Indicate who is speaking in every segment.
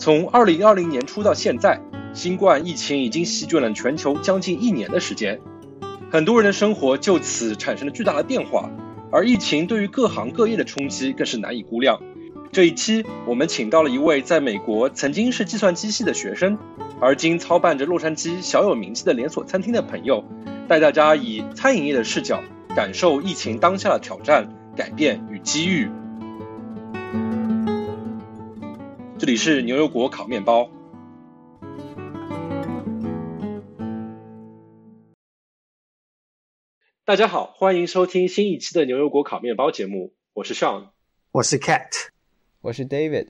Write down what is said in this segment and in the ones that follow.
Speaker 1: 从二零二零年初到现在，新冠疫情已经席卷了全球将近一年的时间，很多人的生活就此产生了巨大的变化，而疫情对于各行各业的冲击更是难以估量。这一期，我们请到了一位在美国曾经是计算机系的学生，而今操办着洛杉矶小有名气的连锁餐厅的朋友，带大家以餐饮业的视角，感受疫情当下的挑战、改变与机遇。这里是牛油果烤面包。大家好，欢迎收听新一期的牛油果烤面包节目，我是 Sean，
Speaker 2: 我是 Cat，
Speaker 3: 我是 David。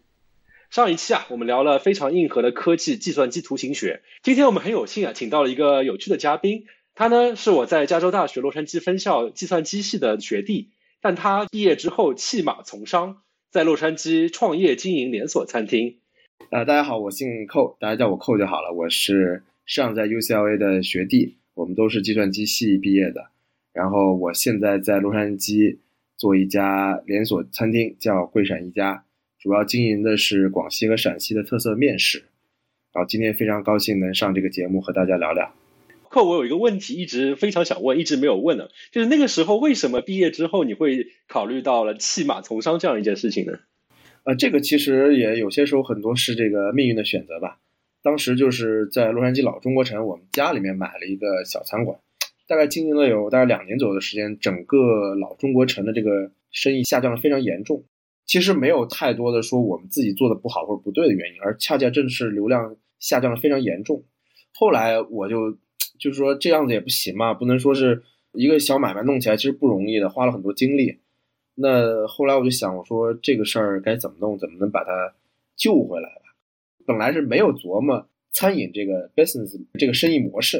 Speaker 1: 上一期啊，我们聊了非常硬核的科技计算机图形学。今天我们很有幸啊，请到了一个有趣的嘉宾，他呢是我在加州大学洛杉矶分校计算机系的学弟，但他毕业之后弃马从商。在洛杉矶创业经营连锁餐厅。
Speaker 4: 呃，大家好，我姓寇，大家叫我寇就好了。我是上在 UCLA 的学弟，我们都是计算机系毕业的。然后我现在在洛杉矶做一家连锁餐厅，叫桂闪一家，主要经营的是广西和陕西的特色面食。然后今天非常高兴能上这个节目和大家聊聊。
Speaker 1: 扣，我有一个问题一直非常想问，一直没有问呢，就是那个时候为什么毕业之后你会考虑到了弃马从商这样一件事情呢？
Speaker 4: 呃，这个其实也有些时候很多是这个命运的选择吧。当时就是在洛杉矶老中国城，我们家里面买了一个小餐馆，大概经营了有大概两年左右的时间，整个老中国城的这个生意下降的非常严重。其实没有太多的说我们自己做的不好或者不对的原因，而恰恰正是流量下降的非常严重。后来我就。就是说这样子也不行嘛，不能说是一个小买卖弄起来其实不容易的，花了很多精力。那后来我就想，我说这个事儿该怎么弄，怎么能把它救回来吧？本来是没有琢磨餐饮这个 business 这个生意模式，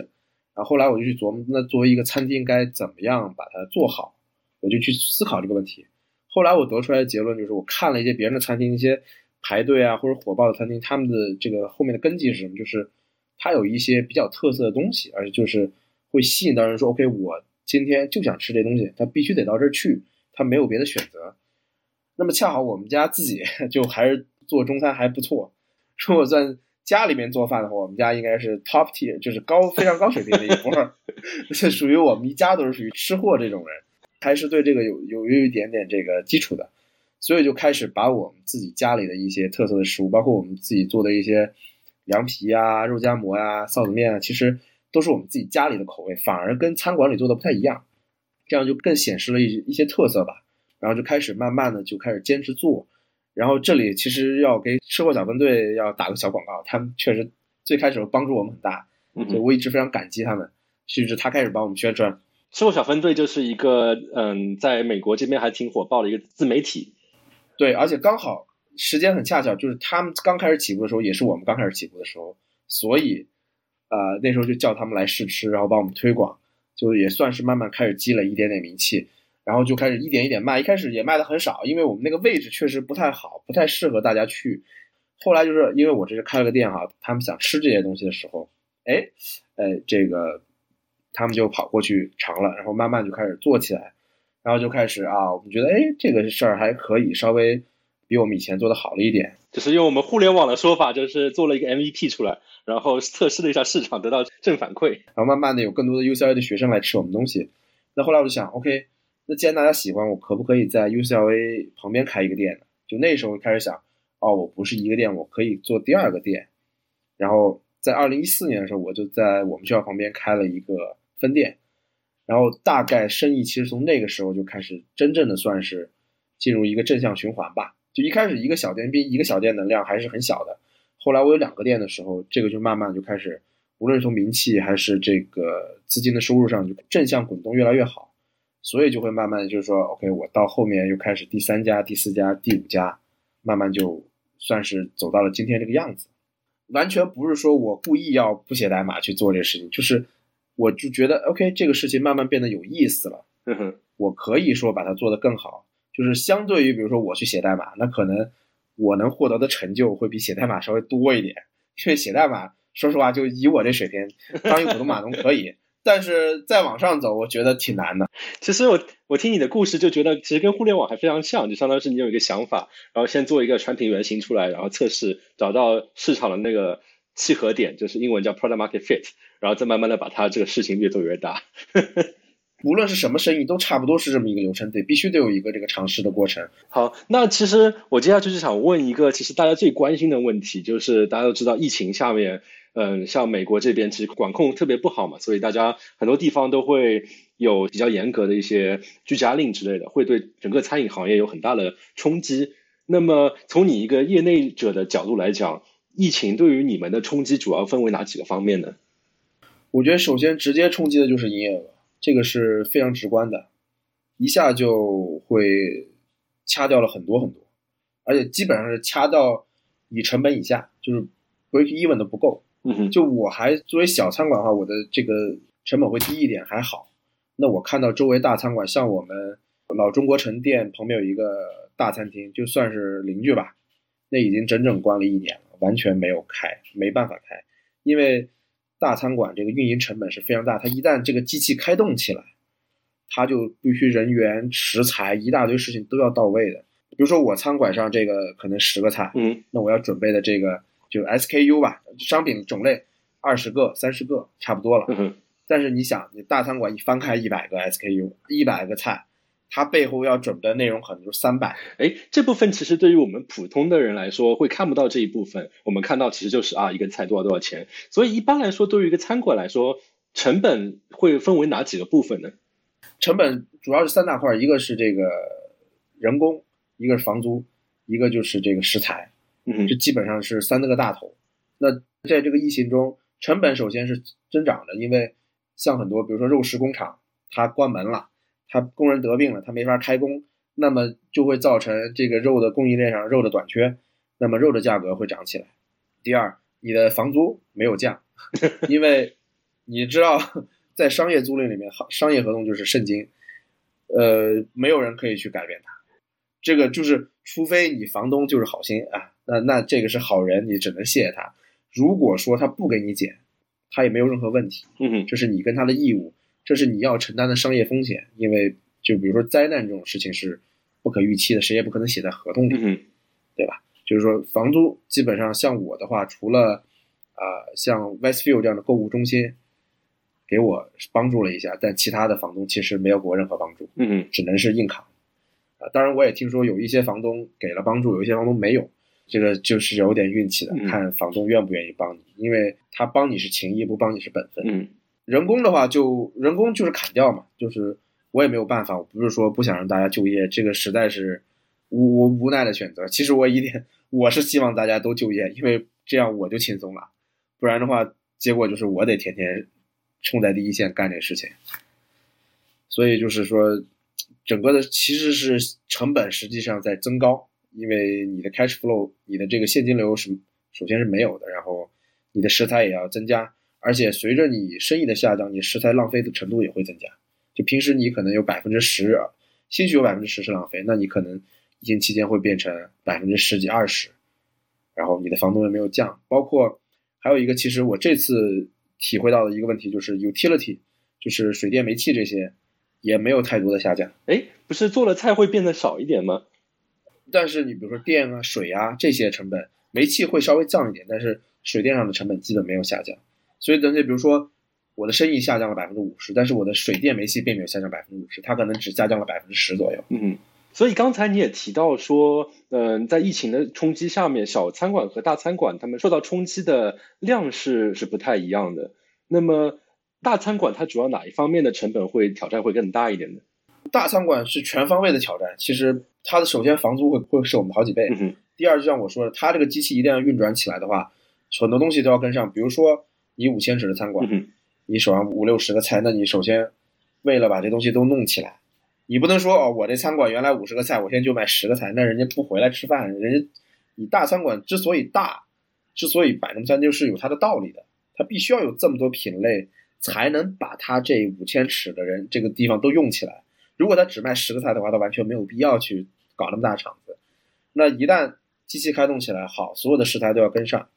Speaker 4: 然后后来我就去琢磨，那作为一个餐厅该怎么样把它做好，我就去思考这个问题。后来我得出来的结论就是，我看了一些别人的餐厅，一些排队啊或者火爆的餐厅，他们的这个后面的根基是什么？就是。它有一些比较特色的东西，而且就是会吸引到人说：“OK，我今天就想吃这东西，他必须得到这儿去，他没有别的选择。”那么恰好我们家自己 就还是做中餐还不错。如果算家里面做饭的话，我们家应该是 top tier，就是高非常高水平的一波，这属于我们一家都是属于吃货这种人，还是对这个有有有一点点这个基础的，所以就开始把我们自己家里的一些特色的食物，包括我们自己做的一些。凉皮啊、肉夹馍呀、臊子面啊，其实都是我们自己家里的口味，反而跟餐馆里做的不太一样，这样就更显示了一一些特色吧。然后就开始慢慢的就开始坚持做。然后这里其实要给吃货小分队要打个小广告，他们确实最开始帮助我们很大，所以我一直非常感激他们。甚至他开始帮我们宣传。
Speaker 1: 吃货小分队就是一个嗯，在美国这边还挺火爆的一个自媒体。
Speaker 4: 对，而且刚好。时间很恰巧，就是他们刚开始起步的时候，也是我们刚开始起步的时候，所以，呃，那时候就叫他们来试吃，然后帮我们推广，就也算是慢慢开始积累一点点名气，然后就开始一点一点卖。一开始也卖的很少，因为我们那个位置确实不太好，不太适合大家去。后来就是因为我这是开了个店哈，他们想吃这些东西的时候，哎，呃，这个他们就跑过去尝了，然后慢慢就开始做起来，然后就开始啊，我们觉得哎，这个事儿还可以，稍微。比我们以前做的好了一点，
Speaker 1: 就是用我们互联网的说法，就是做了一个 MVP 出来，然后测试了一下市场，得到正反馈，
Speaker 4: 然后慢慢的有更多的 UCLA 的学生来吃我们东西。那后来我就想，OK，那既然大家喜欢，我可不可以在 UCLA 旁边开一个店呢？就那时候开始想，哦，我不是一个店，我可以做第二个店。然后在二零一四年的时候，我就在我们学校旁边开了一个分店，然后大概生意其实从那个时候就开始真正的算是进入一个正向循环吧。就一开始一个小店比一个小店能量还是很小的，后来我有两个店的时候，这个就慢慢就开始，无论是从名气还是这个资金的收入上，就正向滚动越来越好，所以就会慢慢就是说，OK，我到后面又开始第三家、第四家、第五家，慢慢就算是走到了今天这个样子。完全不是说我故意要不写代码去做这个事情，就是我就觉得 OK，这个事情慢慢变得有意思了，我可以说把它做得更好。就是相对于，比如说我去写代码，那可能我能获得的成就会比写代码稍微多一点。因为写代码，说实话，就以我这水平，当一个普通码农 可以，但是再往上走，我觉得挺难的。
Speaker 1: 其实我我听你的故事就觉得，其实跟互联网还非常像，就相当于是你有一个想法，然后先做一个产品原型出来，然后测试，找到市场的那个契合点，就是英文叫 product market fit，然后再慢慢的把它这个事情越做越大。
Speaker 4: 无论是什么生意，都差不多是这么一个流程，得必须得有一个这个尝试的过程。
Speaker 1: 好，那其实我接下去就是想问一个，其实大家最关心的问题，就是大家都知道疫情下面。嗯，像美国这边其实管控特别不好嘛，所以大家很多地方都会有比较严格的一些居家令之类的，会对整个餐饮行业有很大的冲击。那么从你一个业内者的角度来讲，疫情对于你们的冲击主要分为哪几个方面呢？
Speaker 4: 我觉得首先直接冲击的就是营业额，这个是非常直观的，一下就会掐掉了很多很多，而且基本上是掐到你成本以下，就是 break even 都不够。
Speaker 1: 嗯哼，
Speaker 4: 就我还作为小餐馆的话，我的这个成本会低一点，还好。那我看到周围大餐馆，像我们老中国城店旁边有一个大餐厅，就算是邻居吧，那已经整整关了一年了，完全没有开，没办法开，因为大餐馆这个运营成本是非常大，它一旦这个机器开动起来，它就必须人员、食材一大堆事情都要到位的。比如说我餐馆上这个可能十个菜，
Speaker 1: 嗯，
Speaker 4: 那我要准备的这个。就 SKU 吧，商品种类二十个、三十个差不多了。但是你想，你大餐馆一翻开一百个 SKU，一百个菜，它背后要准备的内容可能就三百。
Speaker 1: 哎，这部分其实对于我们普通的人来说会看不到这一部分。我们看到其实就是啊，一个菜多少多少钱。所以一般来说，对于一个餐馆来说，成本会分为哪几个部分呢？
Speaker 4: 成本主要是三大块，一个是这个人工，一个是房租，一个就是这个食材。嗯这基本上是三个大头。那在这个疫情中，成本首先是增长的，因为像很多，比如说肉食工厂，它关门了，它工人得病了，他没法开工，那么就会造成这个肉的供应链上肉的短缺，那么肉的价格会涨起来。第二，你的房租没有降，因为你知道，在商业租赁里面，商业合同就是圣经，呃，没有人可以去改变它。这个就是，除非你房东就是好心啊。那那这个是好人，你只能谢谢他。如果说他不给你减，他也没有任何问题。
Speaker 1: 嗯哼，
Speaker 4: 这是你跟他的义务，这是你要承担的商业风险。因为就比如说灾难这种事情是不可预期的，谁也不可能写在合同里，对吧？就是说房租基本上像我的话，除了啊像 Westfield 这样的购物中心给我帮助了一下，但其他的房东其实没有给我任何帮助。
Speaker 1: 嗯，
Speaker 4: 只能是硬扛。啊，当然我也听说有一些房东给了帮助，有一些房东没有。这个就是有点运气的，看房东愿不愿意帮你，因为他帮你是情谊，不帮你是本分。
Speaker 1: 嗯，
Speaker 4: 人工的话就人工就是砍掉嘛，就是我也没有办法，我不是说不想让大家就业，这个实在是无无无奈的选择。其实我一点我是希望大家都就业，因为这样我就轻松了，不然的话，结果就是我得天天冲在第一线干这事情。所以就是说，整个的其实是成本实际上在增高。因为你的 cash flow，你的这个现金流是首先是没有的，然后你的食材也要增加，而且随着你生意的下降，你食材浪费的程度也会增加。就平时你可能有百分之十，兴许有百分之十是浪费，那你可能疫情期间会变成百分之十几二十，然后你的房东也没有降。包括还有一个，其实我这次体会到的一个问题就是 utility，就是水电煤气这些也没有太多的下降。
Speaker 1: 哎，不是做了菜会变得少一点吗？
Speaker 4: 但是你比如说电啊、水啊这些成本，煤气会稍微降一点，但是水电上的成本基本没有下降。所以等于比如说我的生意下降了百分之五十，但是我的水电煤气并没有下降百分之五十，它可能只下降了百分之十左右。
Speaker 1: 嗯，所以刚才你也提到说，嗯，在疫情的冲击下面，小餐馆和大餐馆他们受到冲击的量是是不太一样的。那么大餐馆它主要哪一方面的成本会挑战会更大一点呢？
Speaker 4: 大餐馆是全方位的挑战，其实它的首先房租会会是我们好几倍，嗯第二就像我说的，它这个机器一定要运转起来的话，很多东西都要跟上。比如说你五千尺的餐馆，你手上五六十个菜，那你首先为了把这东西都弄起来，你不能说哦，我这餐馆原来五十个菜，我现在就卖十个菜，那人家不回来吃饭。人家你大餐馆之所以大，之所以摆那么餐就是有它的道理的，它必须要有这么多品类，才能把它这五千尺的人这个地方都用起来。如果他只卖十个菜的话，他完全没有必要去搞那么大场子。那一旦机器开动起来，好，所有的食材都要跟上，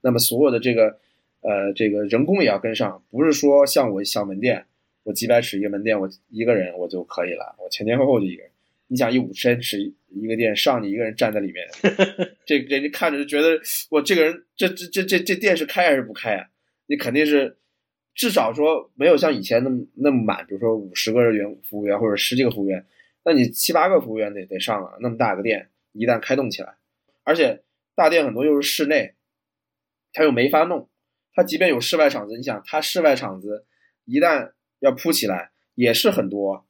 Speaker 4: 那么所有的这个呃，这个人工也要跟上，不是说像我小门店，我几百尺一个门店，我一个人我就可以了，我前前后后就一个人。你想一五十尺一个店，上你一个人站在里面，这人家看着就觉得我这个人这这这这这店是开还是不开啊？你肯定是至少说没有像以前那么那么满，比如说五十个员服务员或者十几个服务员，那你七八个服务员得得上啊。那么大个店一旦开动起来，而且大店很多又是室内，他又没法弄，他即便有室外场子，你想他室外场子一旦要铺起来，也是很多。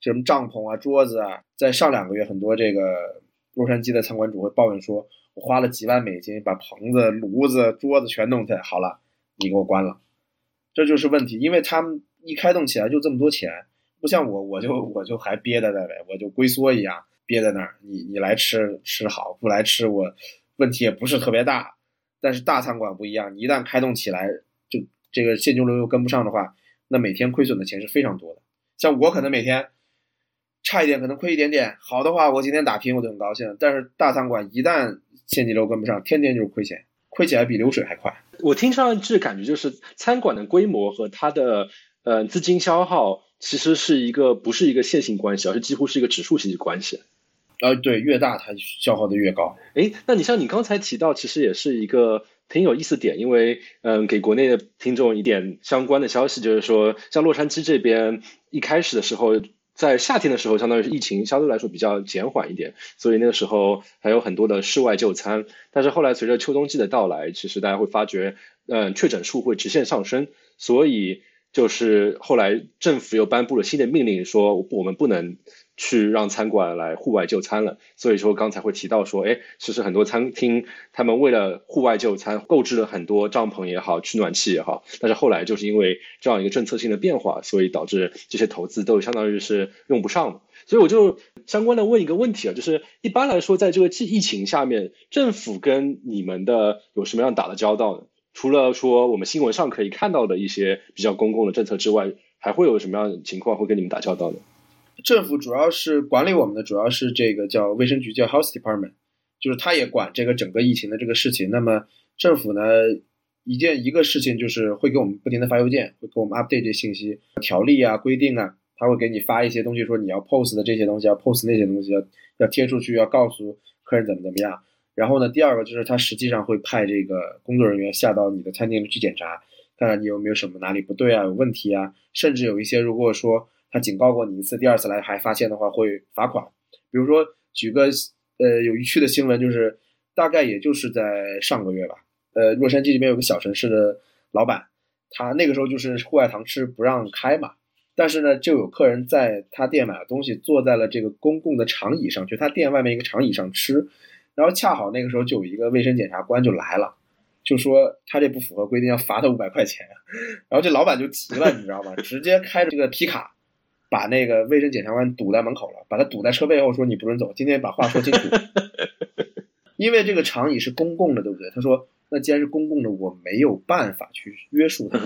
Speaker 4: 什么帐篷啊、桌子啊，在上两个月，很多这个洛杉矶的餐馆主会抱怨说：“我花了几万美金把棚子、炉子、桌子全弄起来，好了，你给我关了。”这就是问题，因为他们一开动起来就这么多钱，不像我，我就我就还憋在那呗，我就龟缩一样憋在那儿。你你来吃吃好，不来吃我问题也不是特别大。但是大餐馆不一样，一旦开动起来，就这个现金流又跟不上的话，那每天亏损的钱是非常多的。像我可能每天。差一点可能亏一点点，好的话我今天打平我就很高兴。但是大餐馆一旦现金流跟不上，天天就是亏钱，亏起来比流水还快。
Speaker 1: 我听上去感觉就是餐馆的规模和它的呃资金消耗其实是一个不是一个线性关系，而是几乎是一个指数型关系。
Speaker 4: 呃，对，越大它消耗的越高。
Speaker 1: 哎，那你像你刚才提到，其实也是一个挺有意思点，因为嗯，给国内的听众一点相关的消息，就是说像洛杉矶这边一开始的时候。在夏天的时候，相当于是疫情相对来说比较减缓一点，所以那个时候还有很多的室外就餐。但是后来随着秋冬季的到来，其实大家会发觉，嗯，确诊数会直线上升，所以。就是后来政府又颁布了新的命令，说我们不能去让餐馆来户外就餐了。所以说刚才会提到说，哎，其实很多餐厅他们为了户外就餐，购置了很多帐篷也好，取暖器也好。但是后来就是因为这样一个政策性的变化，所以导致这些投资都相当于是用不上了。所以我就相关的问一个问题啊，就是一般来说，在这个疫疫情下面，政府跟你们的有什么样打的交道呢？除了说我们新闻上可以看到的一些比较公共的政策之外，还会有什么样的情况会跟你们打交道呢？
Speaker 4: 政府主要是管理我们的，主要是这个叫卫生局，叫 Health Department，就是他也管这个整个疫情的这个事情。那么政府呢，一件一个事情就是会给我们不停的发邮件，会给我们 update 这信息、条例啊、规定啊，他会给你发一些东西，说你要 post 的这些东西，要 post 那些东西，要要贴出去，要告诉客人怎么怎么样。然后呢，第二个就是他实际上会派这个工作人员下到你的餐厅去检查，看看你有没有什么哪里不对啊，有问题啊。甚至有一些，如果说他警告过你一次，第二次来还发现的话，会罚款。比如说，举个呃有趣的新闻，就是大概也就是在上个月吧，呃，洛杉矶这边有个小城市的老板，他那个时候就是户外堂吃不让开嘛，但是呢，就有客人在他店买了东西，坐在了这个公共的长椅上，就他店外面一个长椅上吃。然后恰好那个时候就有一个卫生检察官就来了，就说他这不符合规定，要罚他五百块钱。然后这老板就急了，你知道吗？直接开着这个皮卡，把那个卫生检察官堵在门口了，把他堵在车背后，说你不准走，今天把话说清楚。因为这个长椅是公共的，对不对？他说，那既然是公共的，我没有办法去约束他，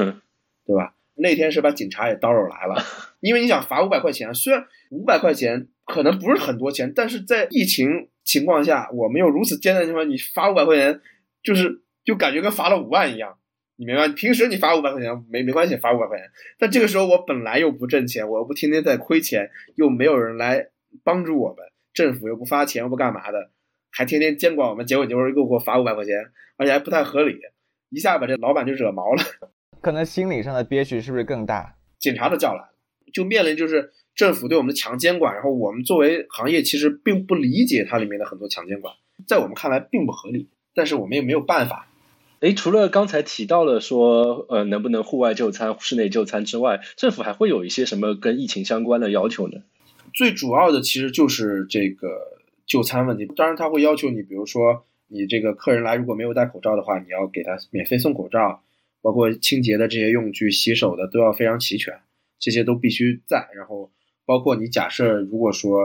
Speaker 4: 对吧？那天是把警察也叨扰来了，因为你想罚五百块钱，虽然五百块钱可能不是很多钱，但是在疫情。情况下，我们又如此艰难的情况，你罚五百块钱，就是就感觉跟罚了五万一样，你明白？平时你罚五百块钱没没关系，罚五百块钱，但这个时候我本来又不挣钱，我又不天天在亏钱，又没有人来帮助我们，政府又不发钱，又不干嘛的，还天天监管我们，结果就是又给我罚五百块钱，而且还不太合理，一下把这老板就惹毛了，
Speaker 2: 可能心理上的憋屈是不是更大？
Speaker 4: 警察都叫来了，就面临就是。政府对我们的强监管，然后我们作为行业其实并不理解它里面的很多强监管，在我们看来并不合理，但是我们也没有办法。
Speaker 1: 哎，除了刚才提到了说，呃，能不能户外就餐、室内就餐之外，政府还会有一些什么跟疫情相关的要求呢？
Speaker 4: 最主要的其实就是这个就餐问题，当然他会要求你，比如说你这个客人来如果没有戴口罩的话，你要给他免费送口罩，包括清洁的这些用具、洗手的都要非常齐全，这些都必须在，然后。包括你假设如果说，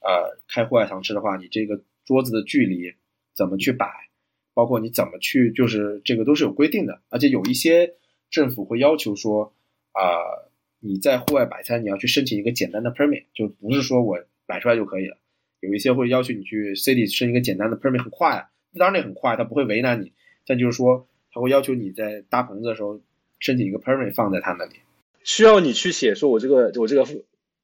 Speaker 4: 呃，开户外堂吃的话，你这个桌子的距离怎么去摆，包括你怎么去，就是这个都是有规定的。而且有一些政府会要求说，啊，你在户外摆摊，你要去申请一个简单的 permit，就不是说我摆出来就可以了。有一些会要求你去 city 申一个简单的 permit，很快，啊当然那很快，他不会为难你。但就是说，他会要求你在搭棚子的时候申请一个 permit 放在他那里。
Speaker 1: 需要你去写说，我这个我这个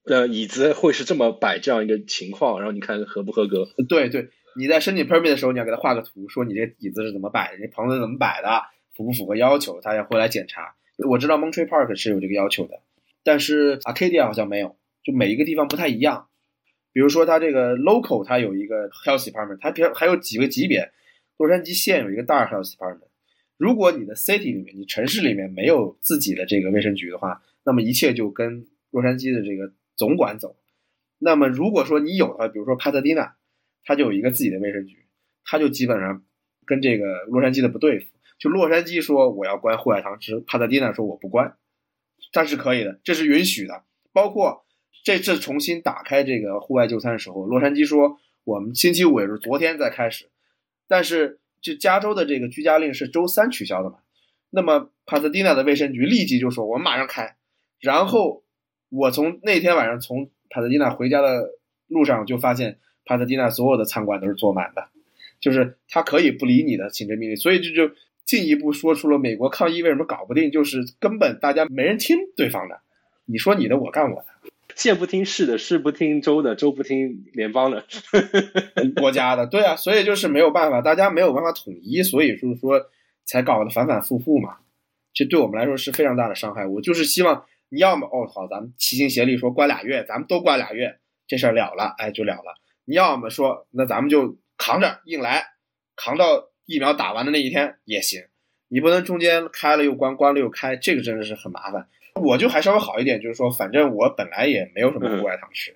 Speaker 1: 呃椅子会是这么摆这样一个情况，然后你看合不合格？
Speaker 4: 对对，你在申请 permit 的时候，你要给他画个图，说你这个椅子是怎么摆的，这棚子怎么摆的，符不符合要求，他也会来检查。我知道 Montreal Park 是有这个要求的，但是 Arcadia 好像没有，就每一个地方不太一样。比如说它这个 local 它有一个 health department，它还还有几个级别。洛杉矶县有一个大 health department。如果你的 city 里面，你城市里面没有自己的这个卫生局的话，那么一切就跟洛杉矶的这个总管走。那么如果说你有的话，比如说帕特蒂娜，他就有一个自己的卫生局，他就基本上跟这个洛杉矶的不对付。就洛杉矶说我要关户外堂吃，帕特蒂娜说我不关，它是可以的，这是允许的。包括这次重新打开这个户外就餐的时候，洛杉矶说我们星期五也是昨天才开始，但是。就加州的这个居家令是周三取消的嘛？那么帕特蒂娜的卫生局立即就说：“我们马上开。”然后我从那天晚上从帕特蒂娜回家的路上就发现，帕特蒂娜所有的餐馆都是坐满的，就是他可以不理你的行政命令。所以这就进一步说出了美国抗议为什么搞不定，就是根本大家没人听对方的，你说你的，我干我的。
Speaker 1: 县不听市的，市不听州的，州不听联邦的，
Speaker 4: 国家的，对啊，所以就是没有办法，大家没有办法统一，所以就是说才搞得反反复复嘛。这对我们来说是非常大的伤害。我就是希望你要么哦好，咱们齐心协力说关俩月，咱们都关俩月，这事儿了了，哎就了了。你要么说那咱们就扛着硬来，扛到疫苗打完的那一天也行。你不能中间开了又关，关了又开，这个真的是很麻烦。我就还稍微好一点，就是说，反正我本来也没有什么户外堂吃，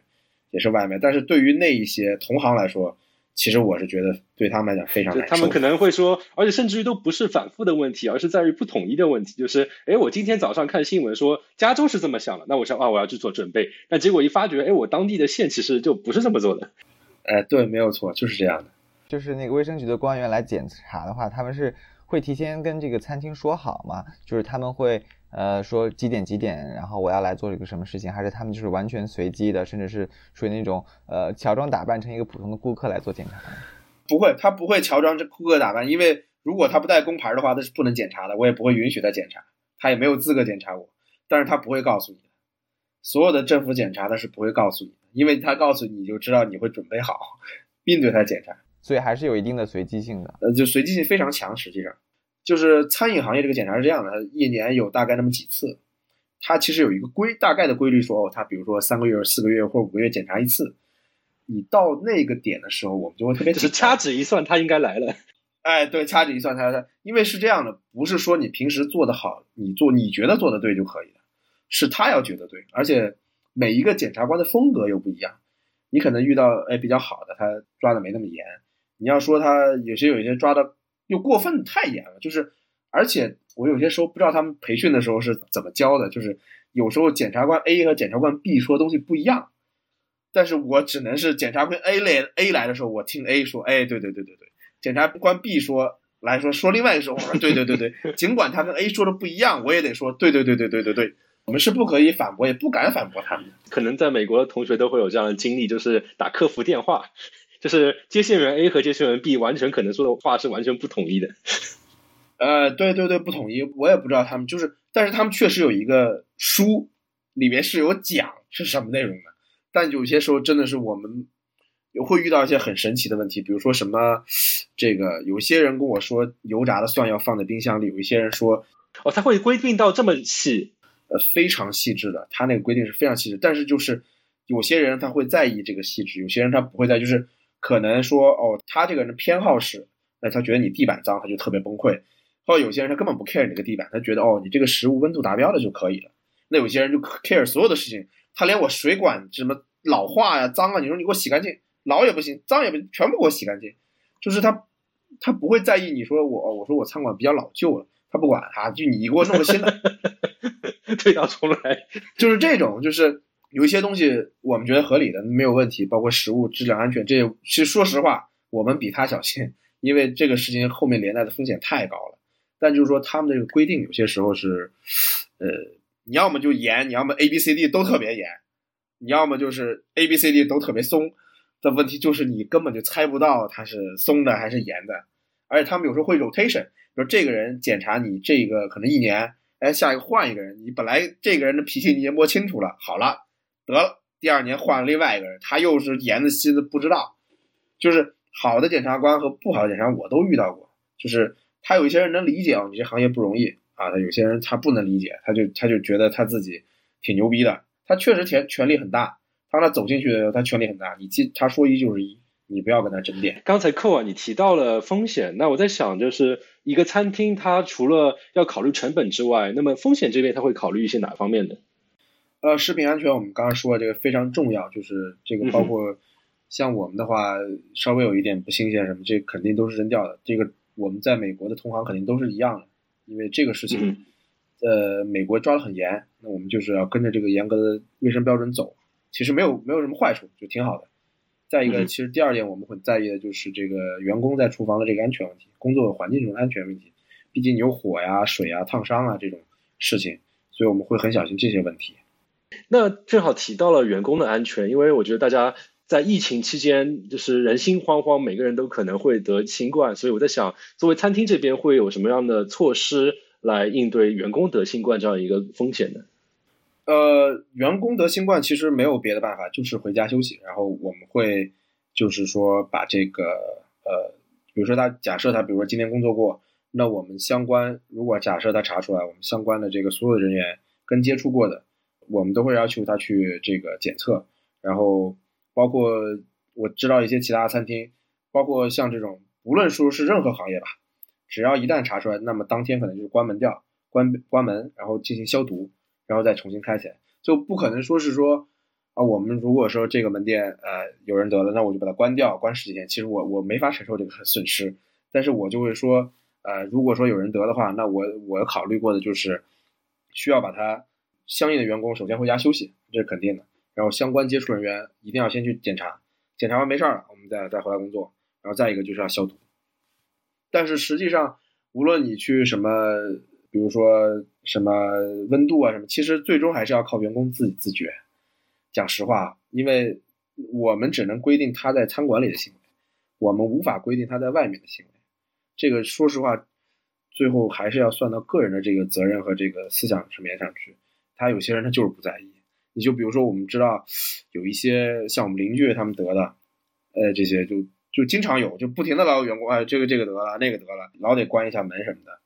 Speaker 4: 也是外卖。但是对于那一些同行来说，其实我是觉得对他们来讲非常难
Speaker 1: 受。他们可能会说，而且甚至于都不是反复的问题，而是在于不统一的问题。就是，哎，我今天早上看新闻说加州是这么想的，那我想啊，我要去做准备。但结果一发觉，哎，我当地的县其实就不是这么做的。
Speaker 4: 哎，对，没有错，就是这样的。
Speaker 2: 就是那个卫生局的官员来检查的话，他们是会提前跟这个餐厅说好嘛？就是他们会。呃，说几点几点，然后我要来做一个什么事情，还是他们就是完全随机的，甚至是属于那种呃乔装打扮成一个普通的顾客来做检查？
Speaker 4: 不会，他不会乔装这顾客打扮，因为如果他不带工牌的话，那是不能检查的，我也不会允许他检查，他也没有资格检查我。但是他不会告诉你的，所有的政府检查他是不会告诉你的，因为他告诉你就知道你会准备好并对他检查，
Speaker 2: 所以还是有一定的随机性的，
Speaker 4: 呃，就随机性非常强，实际上。就是餐饮行业这个检查是这样的，一年有大概那么几次，它其实有一个规大概的规律，说哦，它比如说三个月、四个月或者五个月检查一次，你到那个点的时候，我们就会特别
Speaker 1: 就是掐指一算，他应该来了。
Speaker 4: 哎，对，掐指一算，他他，因为是这样的，不是说你平时做的好，你做你觉得做的对就可以了，是他要觉得对，而且每一个检察官的风格又不一样，你可能遇到哎比较好的，他抓的没那么严，你要说他有些有些抓的。又过分太严了，就是，而且我有些时候不知道他们培训的时候是怎么教的，就是有时候检察官 A 和检察官 B 说的东西不一样，但是我只能是检察官 A 来 A 来的时候，我听 A 说，哎，对对对对对，检察官 B 说来说说另外一个时候，对对对对，尽管他跟 A 说的不一样，我也得说对对对对对对对，我们是不可以反驳，也不敢反驳他们。
Speaker 1: 可能在美国的同学都会有这样的经历，就是打客服电话。就是接线员 A 和接线员 B 完全可能说的话是完全不统一的，
Speaker 4: 呃，对对对，不统一，我也不知道他们就是，但是他们确实有一个书，里面是有讲是什么内容的，但有些时候真的是我们也会遇到一些很神奇的问题，比如说什么，这个有些人跟我说油炸的蒜要放在冰箱里，有一些人说，
Speaker 1: 哦，他会规定到这么细，
Speaker 4: 呃，非常细致的，他那个规定是非常细致，但是就是有些人他会在意这个细致，有些人他不会在，就是。可能说哦，他这个人偏好是，那他觉得你地板脏，他就特别崩溃。或者有些人他根本不 care 你这个地板，他觉得哦，你这个食物温度达标了就可以了。那有些人就 care 所有的事情，他连我水管什么老化呀、脏啊，你说你给我洗干净，老也不行，脏也不行，全部给我洗干净。就是他，他不会在意你说我，我说我餐馆比较老旧了，他不管哈，就你给我弄个新的，
Speaker 1: 推倒重来，
Speaker 4: 就是这种，就是。有一些东西我们觉得合理的没有问题，包括食物质量安全，这些其实说实话，我们比他小心，因为这个事情后面连带的风险太高了。但就是说他们这个规定有些时候是，呃，你要么就严，你要么 A B C D 都特别严，你要么就是 A B C D 都特别松。的问题就是你根本就猜不到它是松的还是严的，而且他们有时候会 rotation，比如这个人检查你这个可能一年，哎，下一个换一个人，你本来这个人的脾气你也摸清楚了，好了，得了，第二年换了另外一个人，他又是严的心的不知道，就是好的检察官和不好的检察官我都遇到过，就是他有一些人能理解哦，你这行业不容易啊，他有些人他不能理解，他就他就觉得他自己挺牛逼的，他确实权权力很大，当他走进去的时候，他权力很大，你记他说一就是一。你不要跟他争辩。
Speaker 1: 刚才寇啊，你提到了风险，那我在想，就是一个餐厅，它除了要考虑成本之外，那么风险这边它会考虑一些哪方面的？
Speaker 4: 呃，食品安全，我们刚刚说的这个非常重要，就是这个包括像我们的话，稍微有一点不新鲜什么，这肯定都是扔掉的。这个我们在美国的同行肯定都是一样的，因为这个事情，呃，美国抓得很严，那我们就是要跟着这个严格的卫生标准走，其实没有没有什么坏处，就挺好的。再一个，其实第二点我们很在意的就是这个员工在厨房的这个安全问题，工作环境中的安全问题。毕竟有火呀、水啊、烫伤啊这种事情，所以我们会很小心这些问题。
Speaker 1: 那正好提到了员工的安全，因为我觉得大家在疫情期间就是人心惶惶，每个人都可能会得新冠，所以我在想，作为餐厅这边会有什么样的措施来应对员工得新冠这样一个风险呢？
Speaker 4: 呃，员工得新冠其实没有别的办法，就是回家休息。然后我们会就是说把这个呃，比如说他假设他比如说今天工作过，那我们相关如果假设他查出来，我们相关的这个所有人员跟接触过的，我们都会要求他去这个检测。然后包括我知道一些其他餐厅，包括像这种，无论说是任何行业吧，只要一旦查出来，那么当天可能就是关门掉，关关门，然后进行消毒。然后再重新开起来，就不可能说是说啊，我们如果说这个门店呃有人得了，那我就把它关掉，关十几天。其实我我没法承受这个损失，但是我就会说，呃，如果说有人得的话，那我我考虑过的就是需要把它相应的员工首先回家休息，这是肯定的。然后相关接触人员一定要先去检查，检查完没事儿了，我们再再回来工作。然后再一个就是要消毒。但是实际上，无论你去什么。比如说什么温度啊什么，其实最终还是要靠员工自己自觉。讲实话，因为我们只能规定他在餐馆里的行为，我们无法规定他在外面的行为。这个说实话，最后还是要算到个人的这个责任和这个思想层面上去。他有些人他就是不在意。你就比如说，我们知道有一些像我们邻居他们得的，呃，这些就就经常有，就不停的老有员工哎，这个这个得了，那个得了，老得关一下门什么的。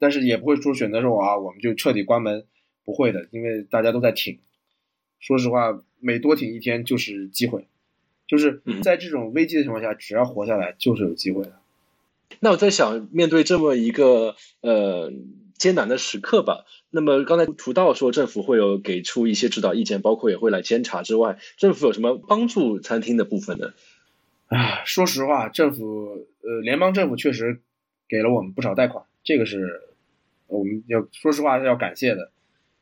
Speaker 4: 但是也不会说选择说啊，我们就彻底关门，不会的，因为大家都在挺。说实话，每多挺一天就是机会，就是在这种危机的情况下，只要活下来就是有机会的。
Speaker 1: 那我在想，面对这么一个呃艰难的时刻吧，那么刚才涂到说政府会有给出一些指导意见，包括也会来监察之外，政府有什么帮助餐厅的部分呢？
Speaker 4: 啊，说实话，政府呃联邦政府确实给了我们不少贷款，这个是。我们要说实话是要感谢的，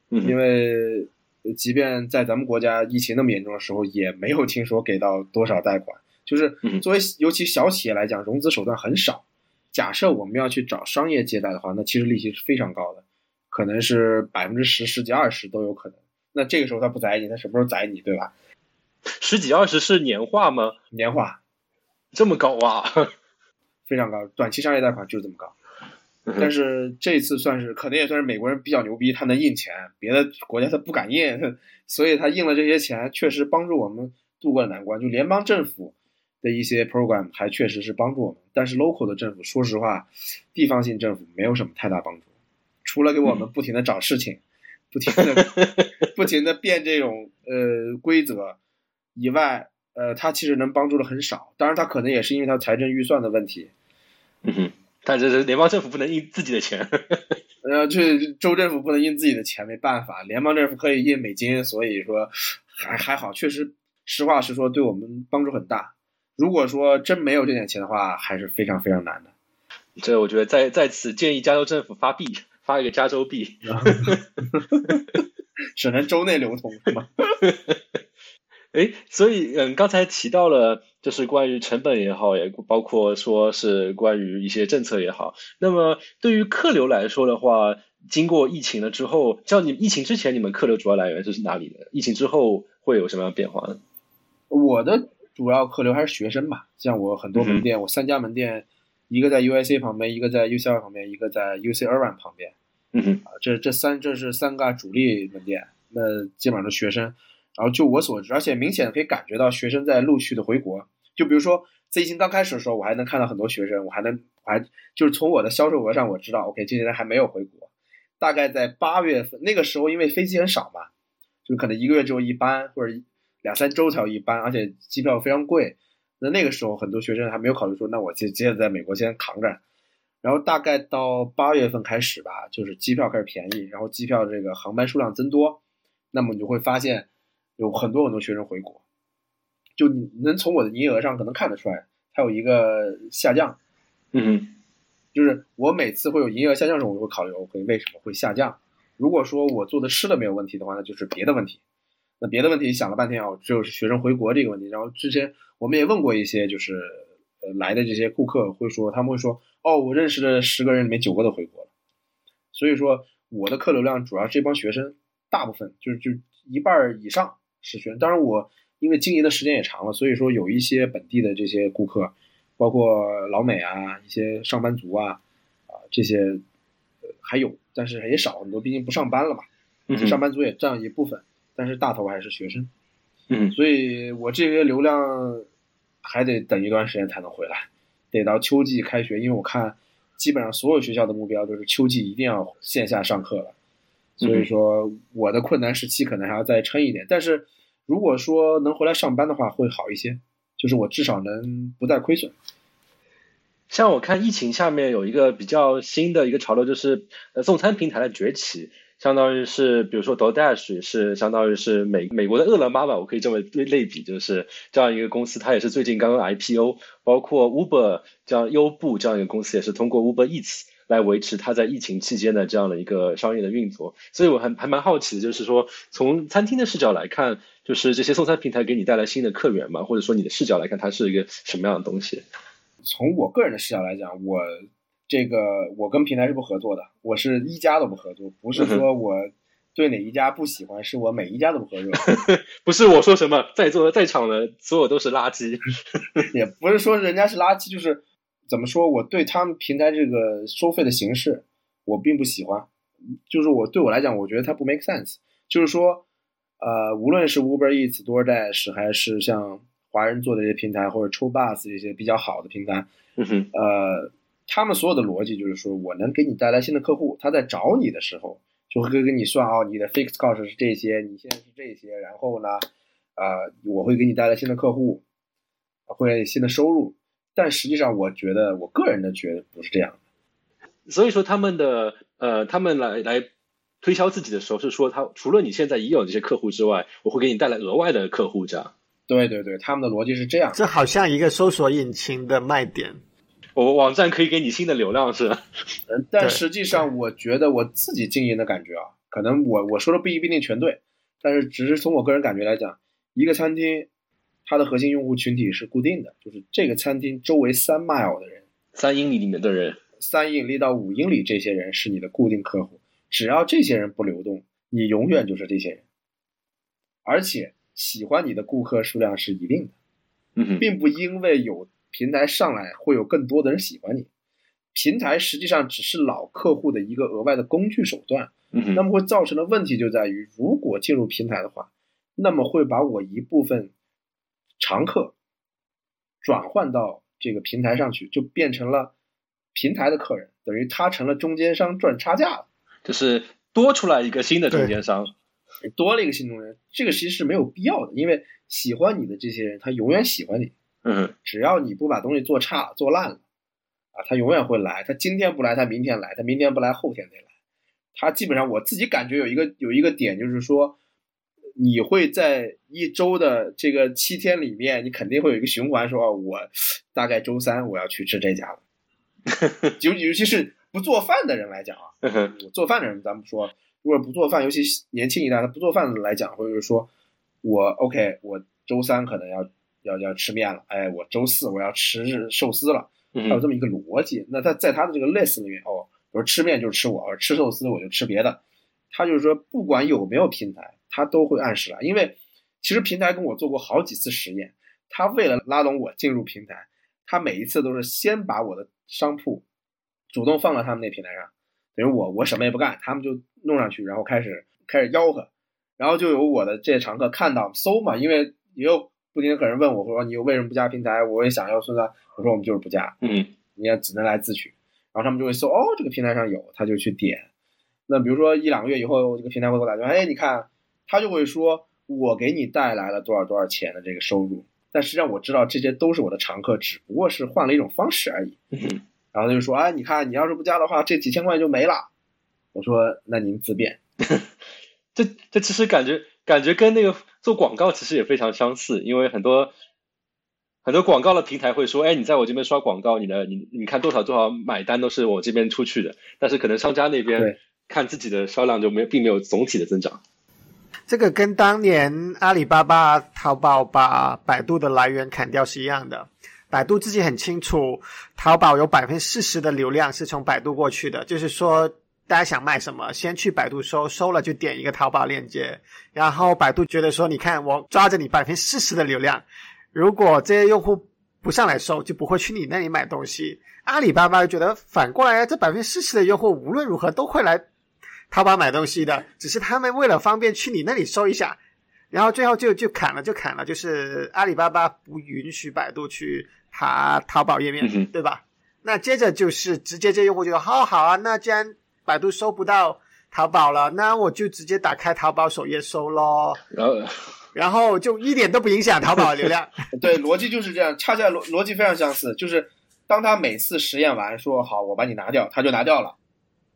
Speaker 4: 因为即便在咱们国家疫情那么严重的时候，也没有听说给到多少贷款。就是作为尤其小企业来讲，融资手段很少。假设我们要去找商业借贷的话，那其实利息是非常高的，可能是百分之十、十几、二十都有可能。那这个时候他不宰你，他什么时候宰你，对吧？
Speaker 1: 十几二十是年化吗？
Speaker 4: 年化，
Speaker 1: 这么高啊？
Speaker 4: 非常高，短期商业贷款就是这么高。但是这次算是可能也算是美国人比较牛逼，他能印钱，别的国家他不敢印，所以他印了这些钱，确实帮助我们渡过了难关。就联邦政府的一些 program 还确实是帮助我们，但是 local 的政府，说实话，地方性政府没有什么太大帮助，除了给我们不停的找事情，不停的 不停的变这种呃规则以外，呃，他其实能帮助的很少。当然，他可能也是因为他财政预算的问题。
Speaker 1: 嗯哼。但这是联邦政府不能印自己的钱，
Speaker 4: 呃，这州政府不能印自己的钱，没办法，联邦政府可以印美金，所以说还还好，确实，实话实说，对我们帮助很大。如果说真没有这点钱的话，还是非常非常难的。
Speaker 1: 这我觉得在在此建议加州政府发币，发一个加州币，
Speaker 4: 只能州内流通是吗？
Speaker 1: 哎，所以嗯，刚才提到了，就是关于成本也好，也包括说是关于一些政策也好。那么对于客流来说的话，经过疫情了之后，像你疫情之前，你们客流主要来源就是哪里的？疫情之后会有什么样变化呢？
Speaker 4: 我的主要客流还是学生吧，像我很多门店，我三家门店，一个在 UIC 旁边，一个在 UCL 旁边，一个在 UC Irvine 旁边。
Speaker 1: 嗯哼，
Speaker 4: 啊，这这三这是三个主力门店，那基本上是学生。然后就我所知，而且明显可以感觉到学生在陆续的回国。就比如说在疫情刚开始的时候，我还能看到很多学生，我还能我还就是从我的销售额上我知道，OK，这些人还没有回国。大概在八月份那个时候，因为飞机很少嘛，就可能一个月只有一班或者两三周才有一班，而且机票非常贵。那那个时候很多学生还没有考虑说，那我接接着在美国先扛着。然后大概到八月份开始吧，就是机票开始便宜，然后机票这个航班数量增多，那么你就会发现有很多很多学生回国，就你能从我的营业额上可能看得出来，它有一个下降。
Speaker 1: 嗯哼，
Speaker 4: 就是我每次会有营业额下降的时候，我就会考虑我会为什么会下降？如果说我做的吃的没有问题的话，那就是别的问题。那别的问题想了半天啊，只有是学生回国这个问题。然后之前我们也问过一些，就是呃来的这些顾客会说，他们会说。哦，我认识的十个人里面九个都回国了，所以说我的客流量主要是这帮学生，大部分就是就一半以上是学生。当然我因为经营的时间也长了，所以说有一些本地的这些顾客，包括老美啊，一些上班族啊，啊这些呃还有，但是也少很多，毕竟不上班了嘛。上班族也占一部分，但是大头还是学生。
Speaker 1: 嗯，
Speaker 4: 所以我这些流量还得等一段时间才能回来。得到秋季开学，因为我看基本上所有学校的目标都是秋季一定要线下上课了，所以说我的困难时期可能还要再撑一点。但是如果说能回来上班的话，会好一些，就是我至少能不再亏损。
Speaker 1: 像我看疫情下面有一个比较新的一个潮流，就是呃送餐平台的崛起。相当于是，比如说 DoorDash 是相当于是美美国的饿了么吧，我可以这么类类比，就是这样一个公司，它也是最近刚刚 IPO，包括 Uber 这样优步这样一个公司，也是通过 Uber Eats 来维持它在疫情期间的这样的一个商业的运作。所以我还还蛮好奇的，就是说从餐厅的视角来看，就是这些送餐平台给你带来新的客源嘛？或者说你的视角来看，它是一个什么样的东西？
Speaker 4: 从我个人的视角来讲，我。这个我跟平台是不合作的，我是一家都不合作，不是说我对哪一家不喜欢，是我每一家都不合作。
Speaker 1: 不是我说什么，在座的在场的所有都是垃圾，
Speaker 4: 也不是说人家是垃圾，就是怎么说我对他们平台这个收费的形式我并不喜欢，就是我对我来讲，我觉得它不 make sense。就是说，呃，无论是 Uber Eats、DoorDash 还是像华人做的这些平台，或者抽 bus 这些比较好的平台，呃。他们所有的逻辑就是说，我能给你带来新的客户，他在找你的时候就会跟你算哦，你的 fixed cost 是这些，你现在是这些，然后呢，呃，我会给你带来新的客户，会新的收入。但实际上，我觉得我个人的觉得不是这样的。
Speaker 1: 所以说，他们的呃，他们来来推销自己的时候是说，他除了你现在已有这些客户之外，我会给你带来额外的客户，这样。
Speaker 4: 对对对，他们的逻辑是这样。
Speaker 3: 这好像一个搜索引擎的卖点。
Speaker 1: 我网站可以给你新的流量是，
Speaker 4: 嗯，但实际上我觉得我自己经营的感觉啊，可能我我说的不一定全对，但是只是从我个人感觉来讲，一个餐厅它的核心用户群体是固定的，就是这个餐厅周围三 mile 的人，
Speaker 1: 三英里里面的人，
Speaker 4: 三英里到五英里这些人是你的固定客户，只要这些人不流动，你永远就是这些人，而且喜欢你的顾客数量是一定的，
Speaker 1: 嗯
Speaker 4: 并不因为有。平台上来会有更多的人喜欢你，平台实际上只是老客户的一个额外的工具手段。
Speaker 1: 嗯，
Speaker 4: 那么会造成的问题就在于，如果进入平台的话，那么会把我一部分常客转换到这个平台上去，就变成了平台的客人，等于他成了中间商赚差价了，
Speaker 1: 就是多出来一个新的中间商，
Speaker 4: 多了一个新中间，这个其实是没有必要的，因为喜欢你的这些人，他永远喜欢你。
Speaker 1: 嗯，
Speaker 4: 只要你不把东西做差、做烂了，啊，他永远会来。他今天不来，他明天来；他明天不来，后天得来。他基本上，我自己感觉有一个有一个点，就是说，你会在一周的这个七天里面，你肯定会有一个循环，说，我大概周三我要去吃这家了。尤 尤其是不做饭的人来讲啊，我做饭的人，咱们说，如果不做饭，尤其年轻一代他不做饭的来讲，或者是说我 OK，我周三可能要。要要吃面了，哎，我周四我要吃寿司了，他有这么一个逻辑。那他在他的这个 list 里面，哦，我说吃面就吃我，吃寿司我就吃别的。他就是说，不管有没有平台，他都会按时来。因为其实平台跟我做过好几次实验，他为了拉拢我进入平台，他每一次都是先把我的商铺主动放到他们那平台上，等于我我什么也不干，他们就弄上去，然后开始开始吆喝，然后就有我的这些常客看到搜嘛，因为也有不停的客人问我说你为什么不加平台？我也想要说的，我说我们就是不加，
Speaker 1: 嗯
Speaker 4: 你也只能来自取，然后他们就会搜哦这个平台上有，他就去点，那比如说一两个月以后，这个平台会给我打电话，哎你看，他就会说我给你带来了多少多少钱的这个收入。但实际上我知道这些都是我的常客，只不过是换了一种方式而已。
Speaker 1: 嗯
Speaker 4: 然后他就说：“哎，你看，你要是不加的话，这几千块就没了。”我说：“那您自便。
Speaker 1: 这这其实感觉感觉跟那个做广告其实也非常相似，因为很多很多广告的平台会说，哎，你在我这边刷广告，你的你你看多少多少买单都是我这边出去的，但是可能商家那边看自己的销量就没并没有总体的增长。
Speaker 3: 这个跟当年阿里巴巴、淘宝把百度的来源砍掉是一样的。百度自己很清楚，淘宝有百分之四十的流量是从百度过去的，就是说大家想卖什么，先去百度搜，搜了就点一个淘宝链接，然后百度觉得说，你看我抓着你百分之四十的流量，如果这些用户不上来搜，就不会去你那里买东西。阿里巴巴觉得反过来，这百分之四十的用户无论如何都会来淘宝买东西的，只是他们为了方便去你那里搜一下，然后最后就就砍了就砍了，就是阿里巴巴不允许百度去爬淘宝页面，对吧？那接着就是直接这用户就说，好好啊，那既然百度搜不到淘宝了，那我就直接打开淘宝首页搜咯，
Speaker 1: 然后
Speaker 3: 然后就一点都不影响淘宝流量。
Speaker 4: 对，逻辑就是这样，恰恰逻逻辑非常相似。就是当他每次实验完说好，我把你拿掉，他就拿掉了。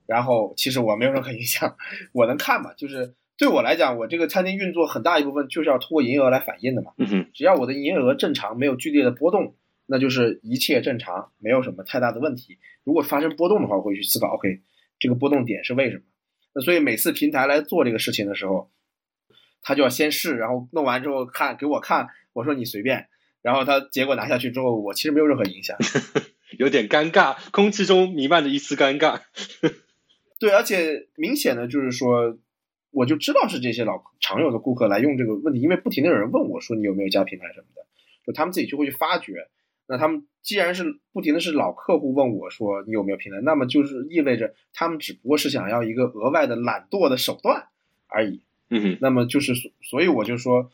Speaker 4: 然后其实我没有任何影响，我能看嘛？就是对我来讲，我这个餐厅运作很大一部分就是要通过营业额来反映的嘛。
Speaker 1: 嗯
Speaker 4: 只要我的营业额正常，没有剧烈的波动，那就是一切正常，没有什么太大的问题。如果发生波动的话，我会去思考，OK，这个波动点是为什么？那所以每次平台来做这个事情的时候，他就要先试，然后弄完之后看给我看，我说你随便，然后他结果拿下去之后，我其实没有任何影响。
Speaker 1: 有点尴尬，空气中弥漫着一丝尴尬。
Speaker 4: 对，而且明显的就是说，我就知道是这些老常有的顾客来用这个问题，因为不停的有人问我说你有没有加平台什么的，就他们自己就会去发掘。那他们既然是不停的是老客户问我说你有没有平台，那么就是意味着他们只不过是想要一个额外的懒惰的手段而已。
Speaker 1: 嗯哼
Speaker 4: 那么就是所所以我就说，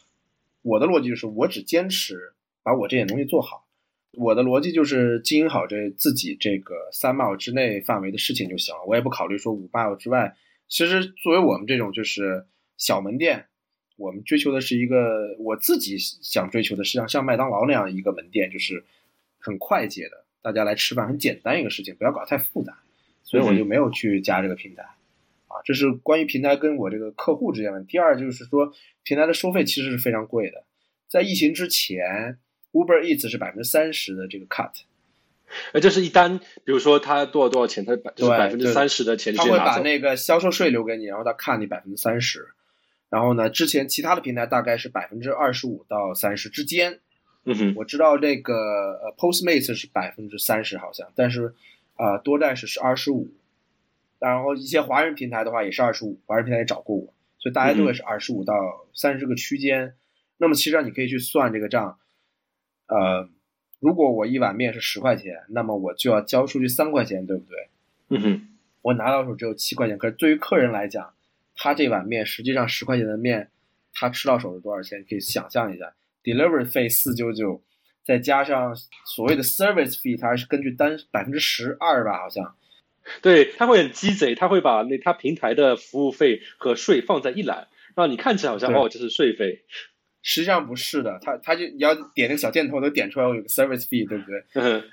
Speaker 4: 我的逻辑就是我只坚持把我这点东西做好。我的逻辑就是经营好这自己这个三 mile 之内范围的事情就行了，我也不考虑说五 mile 之外。其实作为我们这种就是小门店，我们追求的是一个我自己想追求的是像像麦当劳那样一个门店，就是很快捷的，大家来吃饭很简单一个事情，不要搞太复杂。所以我就没有去加这个平台。啊，这是关于平台跟我这个客户之间的。第二就是说，平台的收费其实是非常贵的。在疫情之前，Uber Eats 是百分之三十的这个 cut，
Speaker 1: 呃，就是一单，比如说他多少多少钱，他百就是
Speaker 4: 对
Speaker 1: 百分之三十的钱
Speaker 4: 他会把。那个销售税留给你，然后他看你百分之三十。然后呢，之前其他的平台大概是百分之二十五到三十之间。
Speaker 1: 嗯哼，
Speaker 4: 我知道这个呃 Postmates 是百分之三十好像，但是啊、呃多站是是二十五，然后一些华人平台的话也是二十五，华人平台也找过我，所以大家都会是二十五到三十这个区间。那么其实上你可以去算这个账，呃，如果我一碗面是十块钱，那么我就要交出去三块钱，对不对？
Speaker 1: 嗯哼，
Speaker 4: 我拿到手只有七块钱，可是对于客人来讲，他这碗面实际上十块钱的面，他吃到手是多少钱？可以想象一下，delivery 费四九九，再加上所谓的 service fee，它是根据单百分之十二吧，好像。
Speaker 1: 对，他会很鸡贼，他会把那他平台的服务费和税放在一栏，让你看起来好像哦这是税费。
Speaker 4: 实际上不是的，他他就你要点那个小箭头，能点出来我有个 service fee，对不对？
Speaker 1: 嗯哼，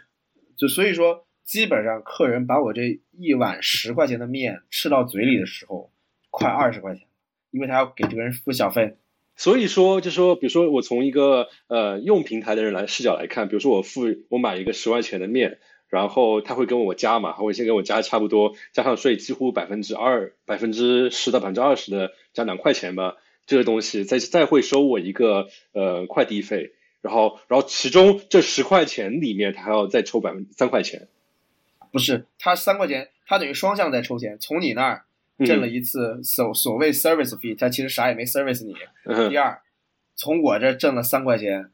Speaker 4: 就所以说，基本上客人把我这一碗十块钱的面吃到嘴里的时候，快二十块钱，因为他要给这个人付小费。
Speaker 1: 所以说，就说，比如说，我从一个呃用平台的人来视角来看，比如说我付我买一个十块钱的面，然后他会跟我加嘛，他会先给我加差不多，加上税几乎百分之二、百分之十到百分之二十的加两块钱吧，这个东西再再会收我一个呃快递费，然后然后其中这十块钱里面他还要再抽百分三块钱，
Speaker 4: 不是，他三块钱，他等于双向在抽钱，从你那儿挣了一次所所谓 service fee，他其实啥也没 service 你。第二，从我这挣了三块钱，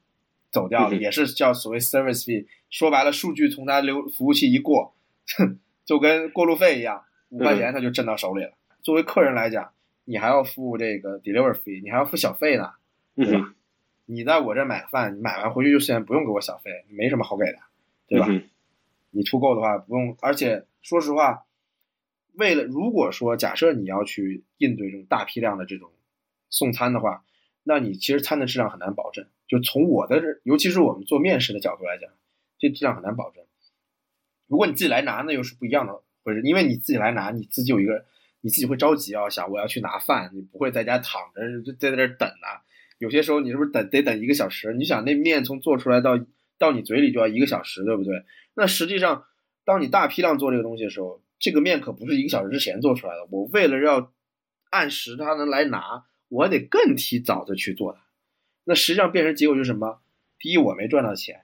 Speaker 4: 走掉了，
Speaker 1: 嗯
Speaker 4: 也是叫所谓 service fee。说白了，数据从他流服务器一过，就跟过路费一样，五块钱他就挣到手里了。作为客人来讲，你还要付这个 delivery fee，你还要付小费呢。
Speaker 1: 嗯
Speaker 4: 对吧你在我这买饭，你买完回去就现不用给我小费，没什么好给的，对吧？
Speaker 1: 嗯
Speaker 4: 你出购的话不用，而且说实话，为了如果说假设你要去应对这种大批量的这种送餐的话，那你其实餐的质量很难保证。就从我的，尤其是我们做面食的角度来讲，这质量很难保证。如果你自己来拿，那又是不一样的回事，因为你自己来拿，你自己有一个，你自己会着急啊，想我要去拿饭，你不会在家躺着就在那儿等啊。有些时候你是不是等得等一个小时？你想那面从做出来到到你嘴里就要一个小时，对不对？那实际上，当你大批量做这个东西的时候，这个面可不是一个小时之前做出来的。我为了要按时他能来拿，我得更提早的去做它。那实际上变成结果就是什么？第一，我没赚到钱；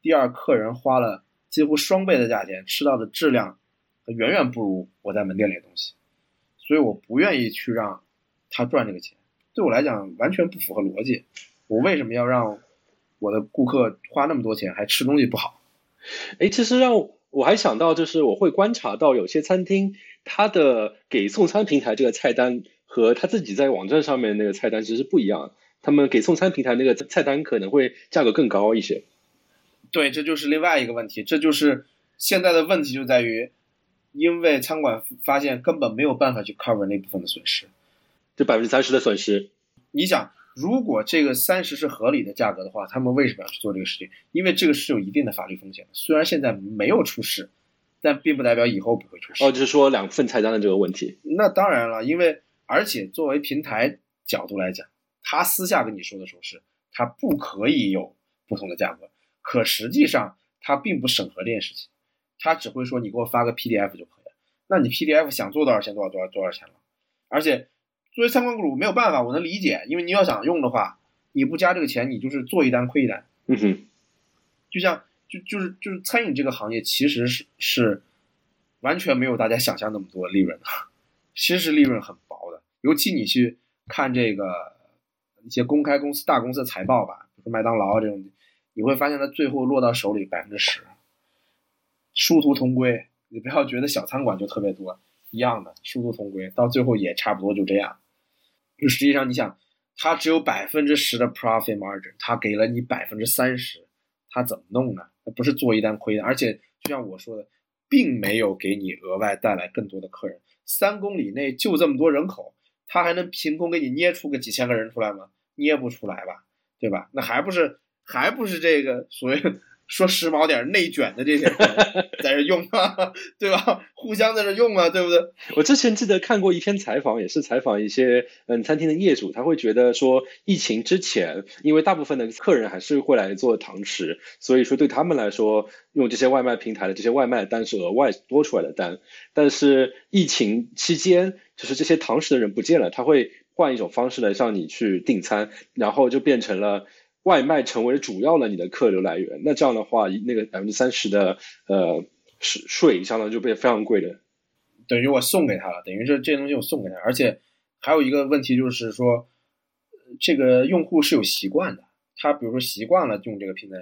Speaker 4: 第二，客人花了几乎双倍的价钱，吃到的质量远远不如我在门店里的东西。所以我不愿意去让他赚这个钱，对我来讲完全不符合逻辑。我为什么要让我的顾客花那么多钱还吃东西不好？
Speaker 1: 哎，其实让我还想到，就是我会观察到有些餐厅，它的给送餐平台这个菜单和他自己在网站上面那个菜单其实不一样。他们给送餐平台那个菜单可能会价格更高一些。
Speaker 4: 对，这就是另外一个问题，这就是现在的问题就在于，因为餐馆发现根本没有办法去 cover 那部分的损失。
Speaker 1: 这百分之三十的损失。
Speaker 4: 你想，如果这个三十是合理的价格的话，他们为什么要去做这个事情？因为这个是有一定的法律风险的。虽然现在没有出事，但并不代表以后不会出事。
Speaker 1: 哦，就是说两份菜单的这个问题。
Speaker 4: 那当然了，因为而且作为平台角度来讲，他私下跟你说的时候是，他不可以有不同的价格，可实际上他并不审核这件事情，他只会说你给我发个 PDF 就可以了。那你 PDF 想做多少钱多少多少多少钱了？而且作为餐馆主没有办法，我能理解，因为你要想用的话，你不加这个钱，你就是做一单亏一单。
Speaker 1: 嗯哼，
Speaker 4: 就像就就是就是餐饮这个行业其实是是完全没有大家想象那么多利润的，其实利润很薄的。尤其你去看这个一些公开公司、大公司的财报吧，比如说麦当劳这种，你会发现它最后落到手里百分之十，殊途同归。你不要觉得小餐馆就特别多，一样的殊途同归，到最后也差不多就这样。就实际上你想，他只有百分之十的 profit margin，他给了你百分之三十，他怎么弄呢？他不是做一单亏的，而且就像我说的，并没有给你额外带来更多的客人。三公里内就这么多人口，他还能凭空给你捏出个几千个人出来吗？捏不出来吧，对吧？那还不是还不是这个所谓说时髦点内卷的这些人 在这用啊，对吧？互相在这用啊，对不对？
Speaker 1: 我之前记得看过一篇采访，也是采访一些嗯餐厅的业主，他会觉得说，疫情之前，因为大部分的客人还是会来做堂食，所以说对他们来说，用这些外卖平台的这些外卖单是额外多出来的单。但是疫情期间，就是这些堂食的人不见了，他会换一种方式来向你去订餐，然后就变成了。外卖成为主要的你的客流来源，那这样的话，那个百分之三十的呃税税，相当于就被非常贵的。
Speaker 4: 等于我送给他了，等于这这些东西我送给他，而且还有一个问题就是说，这个用户是有习惯的，他比如说习惯了用这个平台，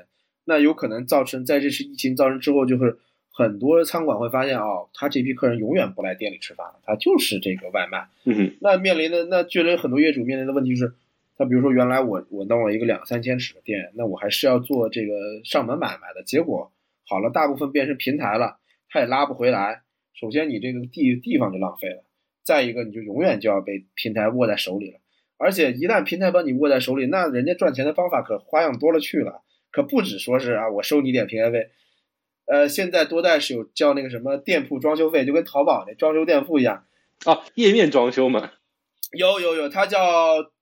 Speaker 4: 那有可能造成在这次疫情造成之后，就是很多餐馆会发现哦，他这批客人永远不来店里吃饭了，他就是这个外卖。
Speaker 1: 嗯哼，
Speaker 4: 那面临的那确实很多业主面临的问题是。他比如说，原来我我弄了一个两三千尺的店，那我还是要做这个上门买卖的。结果好了，大部分变成平台了，它也拉不回来。首先，你这个地地方就浪费了；再一个，你就永远就要被平台握在手里了。而且，一旦平台把你握在手里，那人家赚钱的方法可花样多了去了，可不止说是啊，我收你点平台费。呃，现在多代是有叫那个什么店铺装修费，就跟淘宝那装修店铺一样
Speaker 1: 啊，页面装修嘛。
Speaker 4: 有有有，它叫。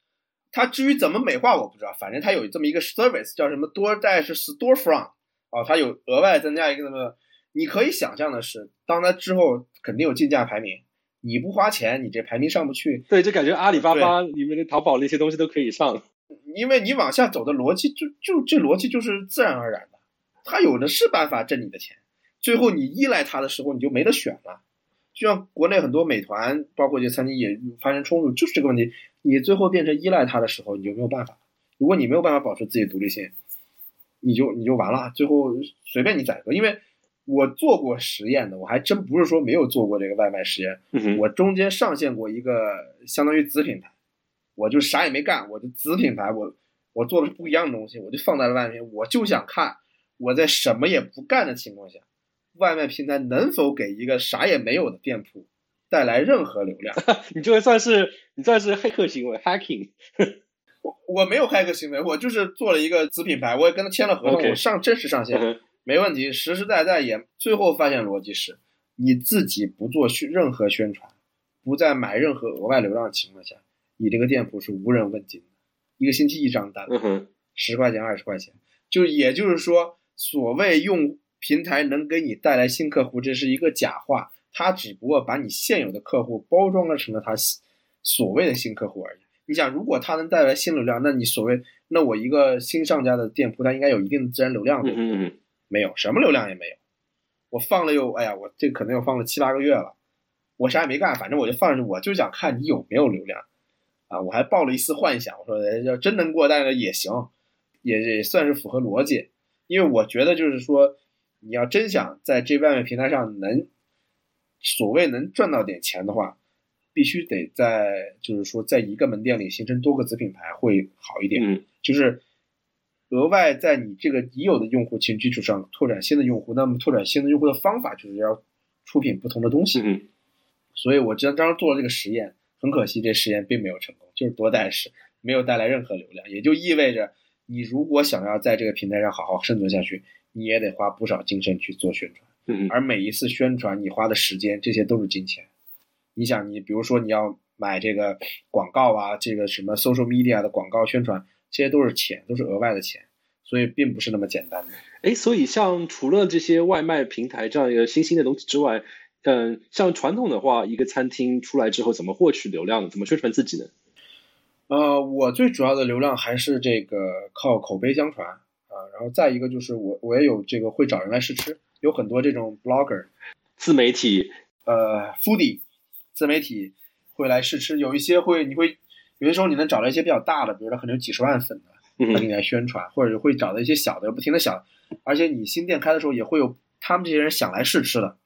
Speaker 4: 它至于怎么美化我不知道，反正它有这么一个 service 叫什么 DoorDash Storefront 哦，它有额外增加一个什么？你可以想象的是，当它之后肯定有竞价排名，你不花钱，你这排名上不去。
Speaker 1: 对，就感觉阿里巴巴里面的淘宝那些东西都可以上，
Speaker 4: 因为你往下走的逻辑就就这逻辑就是自然而然的，它有的是办法挣你的钱，最后你依赖它的时候你就没得选了。就像国内很多美团，包括一些餐厅也发生冲突，就是这个问题。你最后变成依赖它的时候，你就没有办法。如果你没有办法保持自己独立性，你就你就完了，最后随便你宰割。因为我做过实验的，我还真不是说没有做过这个外卖实验。
Speaker 1: 嗯，
Speaker 4: 我中间上线过一个相当于子品牌，我就啥也没干，我的子品牌我我做的是不一样的东西，我就放在了外面，我就想看我在什么也不干的情况下，外卖平台能否给一个啥也没有的店铺带来任何流量。
Speaker 1: 你这个算是你算是黑客行为，hacking。
Speaker 4: 我我没有黑客行为，我就是做了一个子品牌，我也跟他签了合同我上正式上线，没问题，实实在在也最后发现逻辑是，你自己不做宣任何宣传，不再买任何额外流量的情况下，你这个店铺是无人问津的，一个星期一张单，十块钱二十块钱，就也就是说，所谓用平台能给你带来新客户，这是一个假话，它只不过把你现有的客户包装了成了它所谓的新客户而已。你想，如果它能带来新流量，那你所谓那我一个新上架的店铺，它应该有一定的自然流量？
Speaker 1: 嗯嗯，
Speaker 4: 没有，什么流量也没有。我放了又，哎呀，我这可能又放了七八个月了，我啥也没干，反正我就放着，我就想看你有没有流量啊！我还抱了一丝幻想，我说哎要真能过单了也行，也也算是符合逻辑。因为我觉得就是说，你要真想在这外卖平台上能所谓能赚到点钱的话，必须得在就是说在一个门店里形成多个子品牌会好一点。
Speaker 1: 嗯
Speaker 4: 就是额外在你这个已有的用户群基础上拓展新的用户，那么拓展新的用户的方法就是要出品不同的东西。
Speaker 1: 嗯，
Speaker 4: 所以我当当时做了这个实验，很可惜这实验并没有成功，就是多带式，没有带来任何流量，也就意味着你如果想要在这个平台上好好生存下去，你也得花不少精神去做宣传，
Speaker 1: 嗯，
Speaker 4: 而每一次宣传你花的时间，这些都是金钱。你想，你比如说你要买这个广告啊，这个什么 social media 的广告宣传，这些都是钱，都是额外的钱，所以并不是那么简单的。
Speaker 1: 哎，所以像除了这些外卖平台这样一个新兴的东西之外，嗯，像传统的话，一个餐厅出来之后怎么获取流量呢？怎么宣传自己呢？
Speaker 4: 呃，我最主要的流量还是这个靠口碑相传啊，然后再一个就是我我也有这个会找人来试吃，有很多这种 blogger，
Speaker 1: 自媒体，
Speaker 4: 呃，foodie 自媒体会来试吃，有一些会你会有些时候你能找到一些比较大的，比如说可能有几十万粉的，他给你来宣传，或者会找到一些小的，不停的小，而且你新店开的时候也会有他们这些人想来试吃的，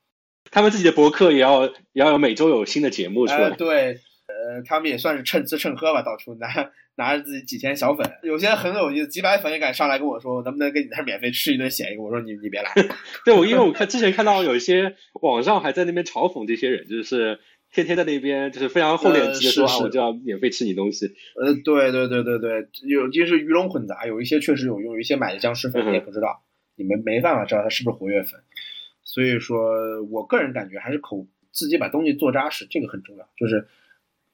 Speaker 1: 他们自己的博客也要也要有每周有新的节目出
Speaker 4: 哎、
Speaker 1: 来。
Speaker 4: 对，呃，他们也算是趁吃趁喝吧，到处拿拿着自己几千小粉，有些很有意思，几百粉也敢上来跟我说，我能不能跟你那儿免费吃一顿写一个？我说你你别来，
Speaker 1: 对，我因为我看之前看到有一些网上还在那边嘲讽这些人，就是天天在那边就是非常厚脸皮的说、啊，我就要免费吃你东西。
Speaker 4: 呃，对对对对对，有就是鱼龙混杂，有一些确实有用，有一些买的僵尸粉你也不知道，你们没办法知道他是不是活跃粉，所以说我个人感觉还是口自己把东西做扎实，这个很重要，就是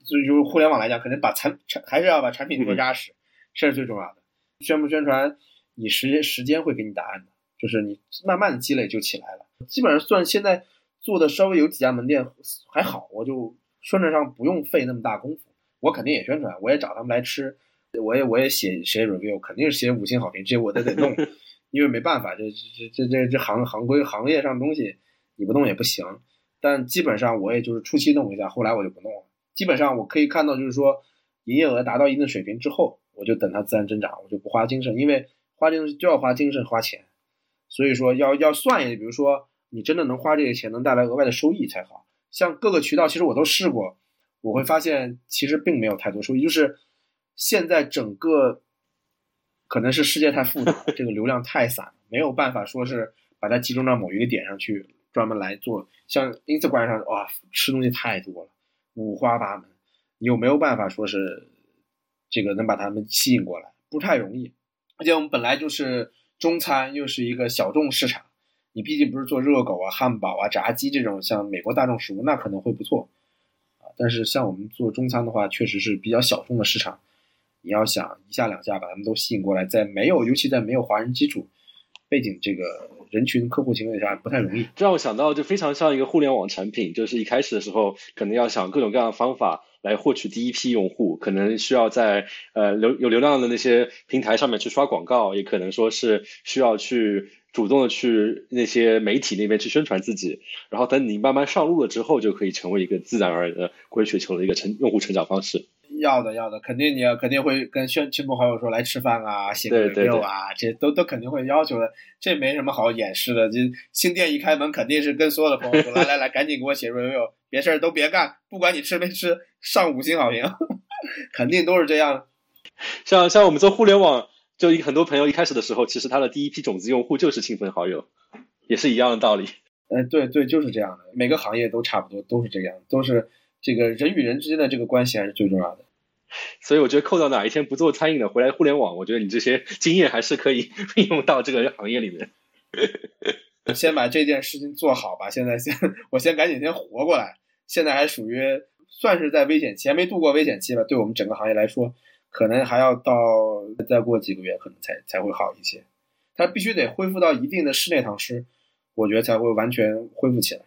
Speaker 4: 就就是互联网来讲，肯定把产产还是要把产品做扎实，这是最重要的。宣不宣传，你时间时间会给你答案的，就是你慢慢的积累就起来了。基本上算现在做的稍微有几家门店还好，我就宣传上不用费那么大功夫。我肯定也宣传，我也找他们来吃，我也我也写写 review，肯定是写五星好评，这些我都得弄，因为没办法，这这这这这行行规行业上的东西你不弄也不行。但基本上我也就是初期弄一下，后来我就不弄了。基本上我可以看到，就是说营业额达到一定水平之后，我就等它自然增长，我就不花精神，因为花精神就要花精神花钱，所以说要要算一下，比如说你真的能花这些钱，能带来额外的收益才好。像各个渠道，其实我都试过，我会发现其实并没有太多收益，就是现在整个可能是世界太复杂，这个流量太散，没有办法说是把它集中到某一个点上去专门来做。像 Instagram 上哇，吃东西太多了，五花八门，你有没有办法说是这个能把他们吸引过来？不太容易。而且我们本来就是中餐，又是一个小众市场，你毕竟不是做热狗啊、汉堡啊、炸鸡这种像美国大众食物，那可能会不错啊。但是像我们做中餐的话，确实是比较小众的市场。你要想一下两下把他们都吸引过来，在没有，尤其在没有华人基础背景这个人群客户情况下，不太容易。
Speaker 1: 这让我想到，就非常像一个互联网产品，就是一开始的时候，可能要想各种各样的方法来获取第一批用户，可能需要在呃流有流量的那些平台上面去刷广告，也可能说是需要去主动的去那些媒体那边去宣传自己，然后等你慢慢上路了之后，就可以成为一个自然而然的滚雪球的一个成用户成长方式。
Speaker 4: 要的要的，肯定你要肯定会跟亲亲朋好友说来吃饭啊，写个
Speaker 1: 对
Speaker 4: review 啊，这都都肯定会要求的，这没什么好掩饰的。这新店一开门，肯定是跟所有的朋友说，来来来，赶紧给我写 review，别事儿都别干，不管你吃没吃，上五星好评，肯定都是这样。
Speaker 1: 像像我们做互联网，就一很多朋友一开始的时候，其实他的第一批种子用户就是亲朋好友，也是一样的道理。
Speaker 4: 嗯，对对，就是这样的，每个行业都差不多，都是这样，都是这个人与人之间的这个关系还是最重要的。
Speaker 1: 所以我觉得扣到哪一天不做餐饮的，回来互联网，我觉得你这些经验还是可以 运用到这个行业里面。
Speaker 4: 先把这件事情做好吧，现在先我先赶紧先活过来，现在还属于算是在危险期，还没度过危险期吧。对我们整个行业来说，可能还要到再过几个月，可能才才会好一些。它必须得恢复到一定的室内堂食，我觉得才会完全恢复起来。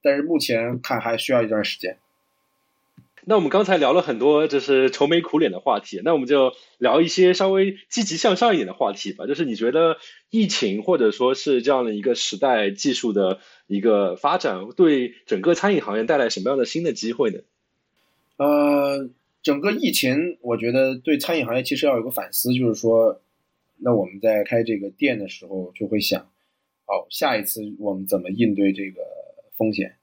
Speaker 4: 但是目前看还需要一段时间。
Speaker 1: 那我们刚才聊了很多就是愁眉苦脸的话题，那我们就聊一些稍微积极向上一点的话题吧。就是你觉得疫情或者说是这样的一个时代技术的一个发展，对整个餐饮行业带来什么样的新的机会呢？
Speaker 4: 呃，整个疫情，我觉得对餐饮行业其实要有个反思，就是说，那我们在开这个店的时候就会想，哦，下一次我们怎么应对这个风险？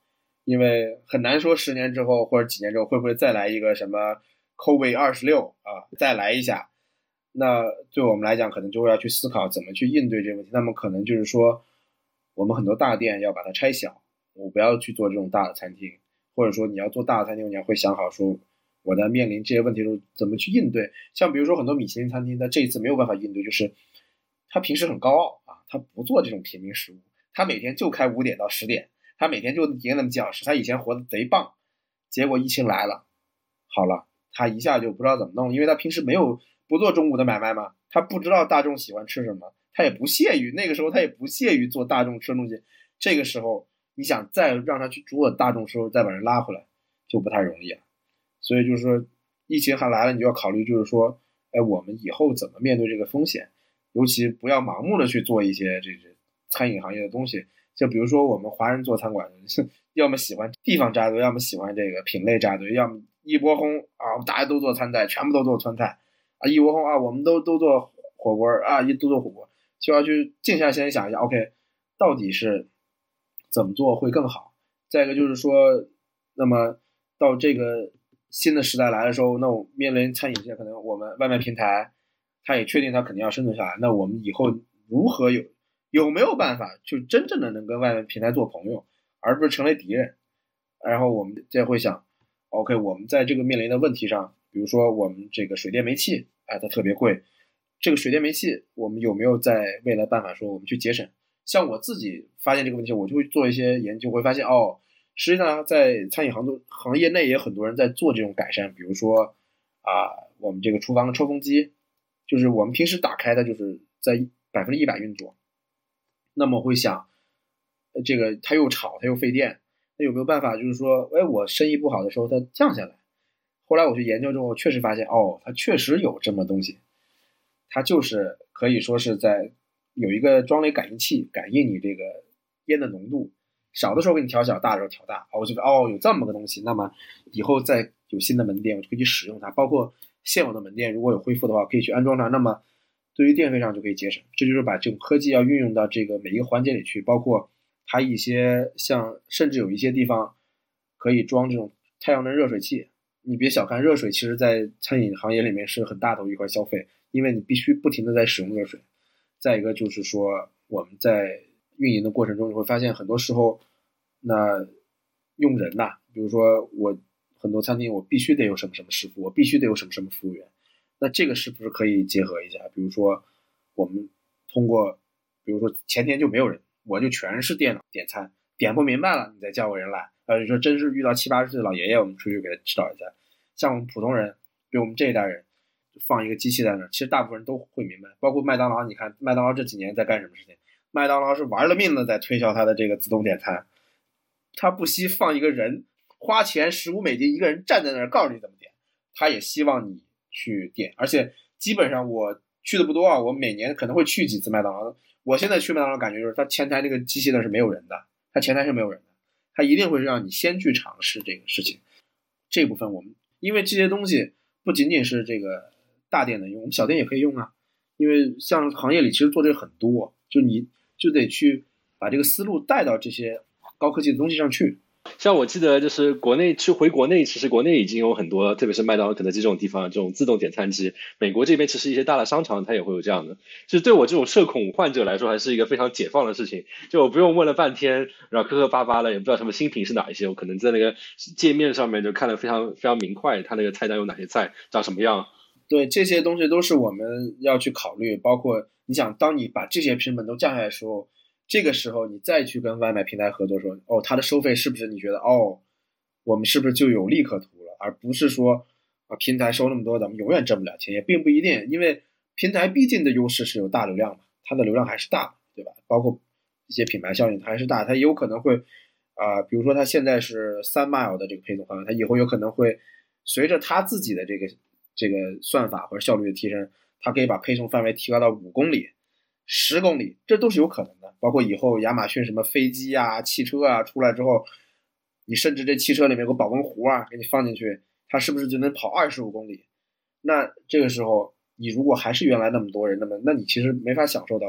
Speaker 4: 因为很难说十年之后或者几年之后会不会再来一个什么 COVID 二十六啊，再来一下。那对我们来讲，可能就会要去思考怎么去应对这个问题。那么可能就是说，我们很多大店要把它拆小，我不要去做这种大的餐厅，或者说你要做大的餐厅，你要会想好说，我在面临这些问题的时候怎么去应对。像比如说很多米其林餐厅，它这一次没有办法应对，就是他平时很高傲啊，他不做这种平民食物，他每天就开五点到十点。他每天就赢那么几小时，他以前活得贼棒，结果疫情来了，好了，他一下就不知道怎么弄，因为他平时没有不做中午的买卖嘛，他不知道大众喜欢吃什么，他也不屑于那个时候他也不屑于做大众吃的东西，这个时候你想再让他去做大众时候再把人拉回来就不太容易了，所以就是说疫情还来了，你就要考虑就是说，哎，我们以后怎么面对这个风险，尤其不要盲目的去做一些这这餐饮行业的东西。就比如说，我们华人做餐馆的，要么喜欢地方扎堆，要么喜欢这个品类扎堆，要么一窝蜂啊，大家都做川菜，全部都做川菜啊，一窝蜂啊，我们都都做火锅啊，一都做火锅，就要去静下心想一下，OK，到底是怎么做会更好？再一个就是说，那么到这个新的时代来的时候，那我面临餐饮界可能我们外卖平台，它也确定它肯定要生存下来，那我们以后如何有？有没有办法就真正的能跟外面平台做朋友，而不是成为敌人？然后我们再会想，OK，我们在这个面临的问题上，比如说我们这个水电煤气，哎，它特别贵，这个水电煤气，我们有没有在未来办法说我们去节省？像我自己发现这个问题，我就会做一些研究，会发现哦，实际上在餐饮行业行业内也很多人在做这种改善，比如说啊，我们这个厨房的抽风机，就是我们平时打开的，就是在百分之一百运作。那么会想，这个它又吵，它又费电，那有没有办法？就是说，哎，我生意不好的时候它降下来。后来我去研究之后，确实发现，哦，它确实有这么东西，它就是可以说是在有一个装了感应器，感应你这个烟的浓度，小的时候给你调小，大的时候调大。哦，我觉得哦，有这么个东西，那么以后再有新的门店，我就可以去使用它。包括现有的门店，如果有恢复的话，可以去安装它。那么。对于电费上就可以节省，这就是把这种科技要运用到这个每一个环节里去，包括它一些像，甚至有一些地方可以装这种太阳能热水器。你别小看热水，其实在餐饮行业里面是很大头一块消费，因为你必须不停的在使用热水。再一个就是说，我们在运营的过程中，你会发现很多时候，那用人呐，比如说我很多餐厅，我必须得有什么什么师傅，我必须得有什么什么服务员。那这个是不是可以结合一下？比如说，我们通过，比如说前天就没有人，我就全是电脑点餐，点不明白了，你再叫个人来。呃，你说真是遇到七八十岁的老爷爷，我们出去给他指导一下。像我们普通人，比如我们这一代人，放一个机器在那儿，其实大部分人都会明白。包括麦当劳，你看麦当劳这几年在干什么事情？麦当劳是玩了命的在推销它的这个自动点餐，他不惜放一个人，花钱十五美金一个人站在那儿告诉你怎么点，他也希望你。去点，而且基本上我去的不多啊，我每年可能会去几次麦当劳。我现在去麦当劳感觉就是，它前台那个机器那是没有人的，它前台是没有人的，它一定会让你先去尝试这个事情。这部分我们因为这些东西不仅仅是这个大店能用，我们小店也可以用啊。因为像行业里其实做这个很多，就你就得去把这个思路带到这些高科技的东西上去。
Speaker 1: 像我记得，就是国内去回国内，其实国内已经有很多，特别是麦当劳、肯德基这种地方，这种自动点餐机。美国这边其实一些大的商场它也会有这样的。就对我这种社恐患者来说，还是一个非常解放的事情。就我不用问了半天，然后磕磕巴巴的，也不知道什么新品是哪一些，我可能在那个界面上面就看得非常非常明快，它那个菜单有哪些菜，长什么样。
Speaker 4: 对这些东西都是我们要去考虑，包括你想，当你把这些成本都降下来的时候。这个时候，你再去跟外卖平台合作，说哦，它的收费是不是你觉得哦，我们是不是就有利可图了？而不是说啊，平台收那么多，咱们永远挣不了钱，也并不一定，因为平台毕竟的优势是有大流量嘛，它的流量还是大，对吧？包括一些品牌效应它还是大，它有可能会啊，比如说它现在是三 mile 的这个配送范围，它以后有可能会随着它自己的这个这个算法或者效率的提升，它可以把配送范围提高到五公里。十公里，这都是有可能的。包括以后亚马逊什么飞机啊、汽车啊出来之后，你甚至这汽车里面有个保温壶啊，给你放进去，它是不是就能跑二十五公里？那这个时候，你如果还是原来那么多人，那么那你其实没法享受到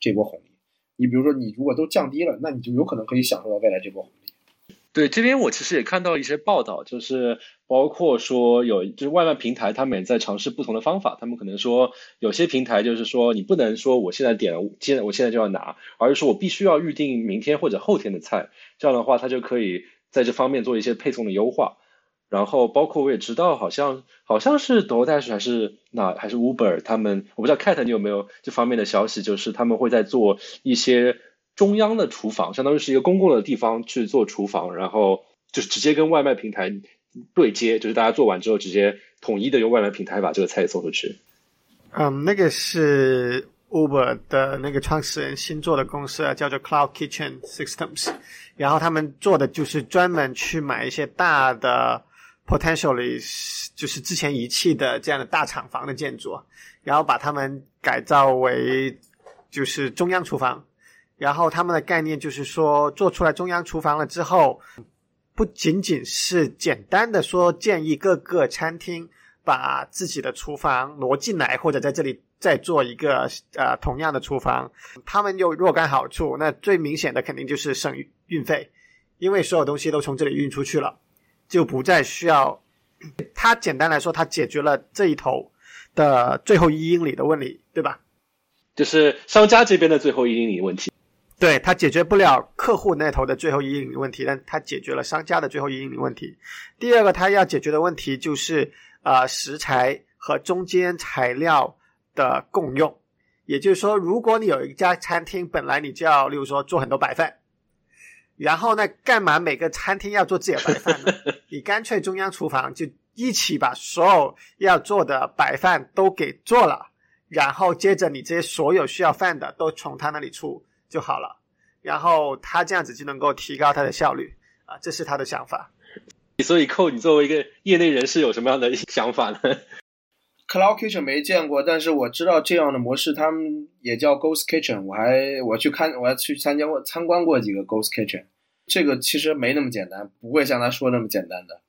Speaker 4: 这波红利。你比如说，你如果都降低了，那你就有可能可以享受到未来这波红利。
Speaker 1: 对，这边我其实也看到一些报道，就是包括说有就是外卖平台，他们也在尝试不同的方法。他们可能说有些平台就是说你不能说我现在点了，现在我现在就要拿，而是说我必须要预定明天或者后天的菜。这样的话，它就可以在这方面做一些配送的优化。然后包括我也知道，好像好像是 DoorDash 还是哪还是 Uber，他们我不知道 Cat 你有没有这方面的消息，就是他们会在做一些。中央的厨房相当于是一个公共的地方去做厨房，然后就直接跟外卖平台对接，就是大家做完之后直接统一的用外卖平台把这个菜送出去。
Speaker 3: 嗯，那个是 Uber 的那个创始人新做的公司啊，叫做 Cloud Kitchen Systems，然后他们做的就是专门去买一些大的 potentially 就是之前遗弃的这样的大厂房的建筑，然后把它们改造为就是中央厨房。然后他们的概念就是说，做出来中央厨房了之后，不仅仅是简单的说建议各个餐厅把自己的厨房挪进来，或者在这里再做一个呃同样的厨房，他们有若干好处。那最明显的肯定就是省运费，因为所有东西都从这里运出去了，就不再需要。它简单来说，它解决了这一头的最后一英里的问题，对吧？
Speaker 1: 就是商家这边的最后一英里问题。
Speaker 3: 对它解决不了客户那头的最后一英里问题，但它解决了商家的最后一英里问题。第二个，它要解决的问题就是呃食材和中间材料的共用。也就是说，如果你有一家餐厅，本来你就要，例如说做很多白饭，然后呢，干嘛每个餐厅要做自己的白饭呢？你干脆中央厨房就一起把所有要做的白饭都给做了，然后接着你这些所有需要饭的都从他那里出。就好了，然后他这样子就能够提高他的效率啊，这是他的想法。
Speaker 1: 所以寇，你作为一个业内人士，有什么样的想法呢
Speaker 4: ？Cloud Kitchen 没见过，但是我知道这样的模式，他们也叫 Ghost Kitchen。我还我去看，我还去参加过参观过几个 Ghost Kitchen。这个其实没那么简单，不会像他说那么简单的。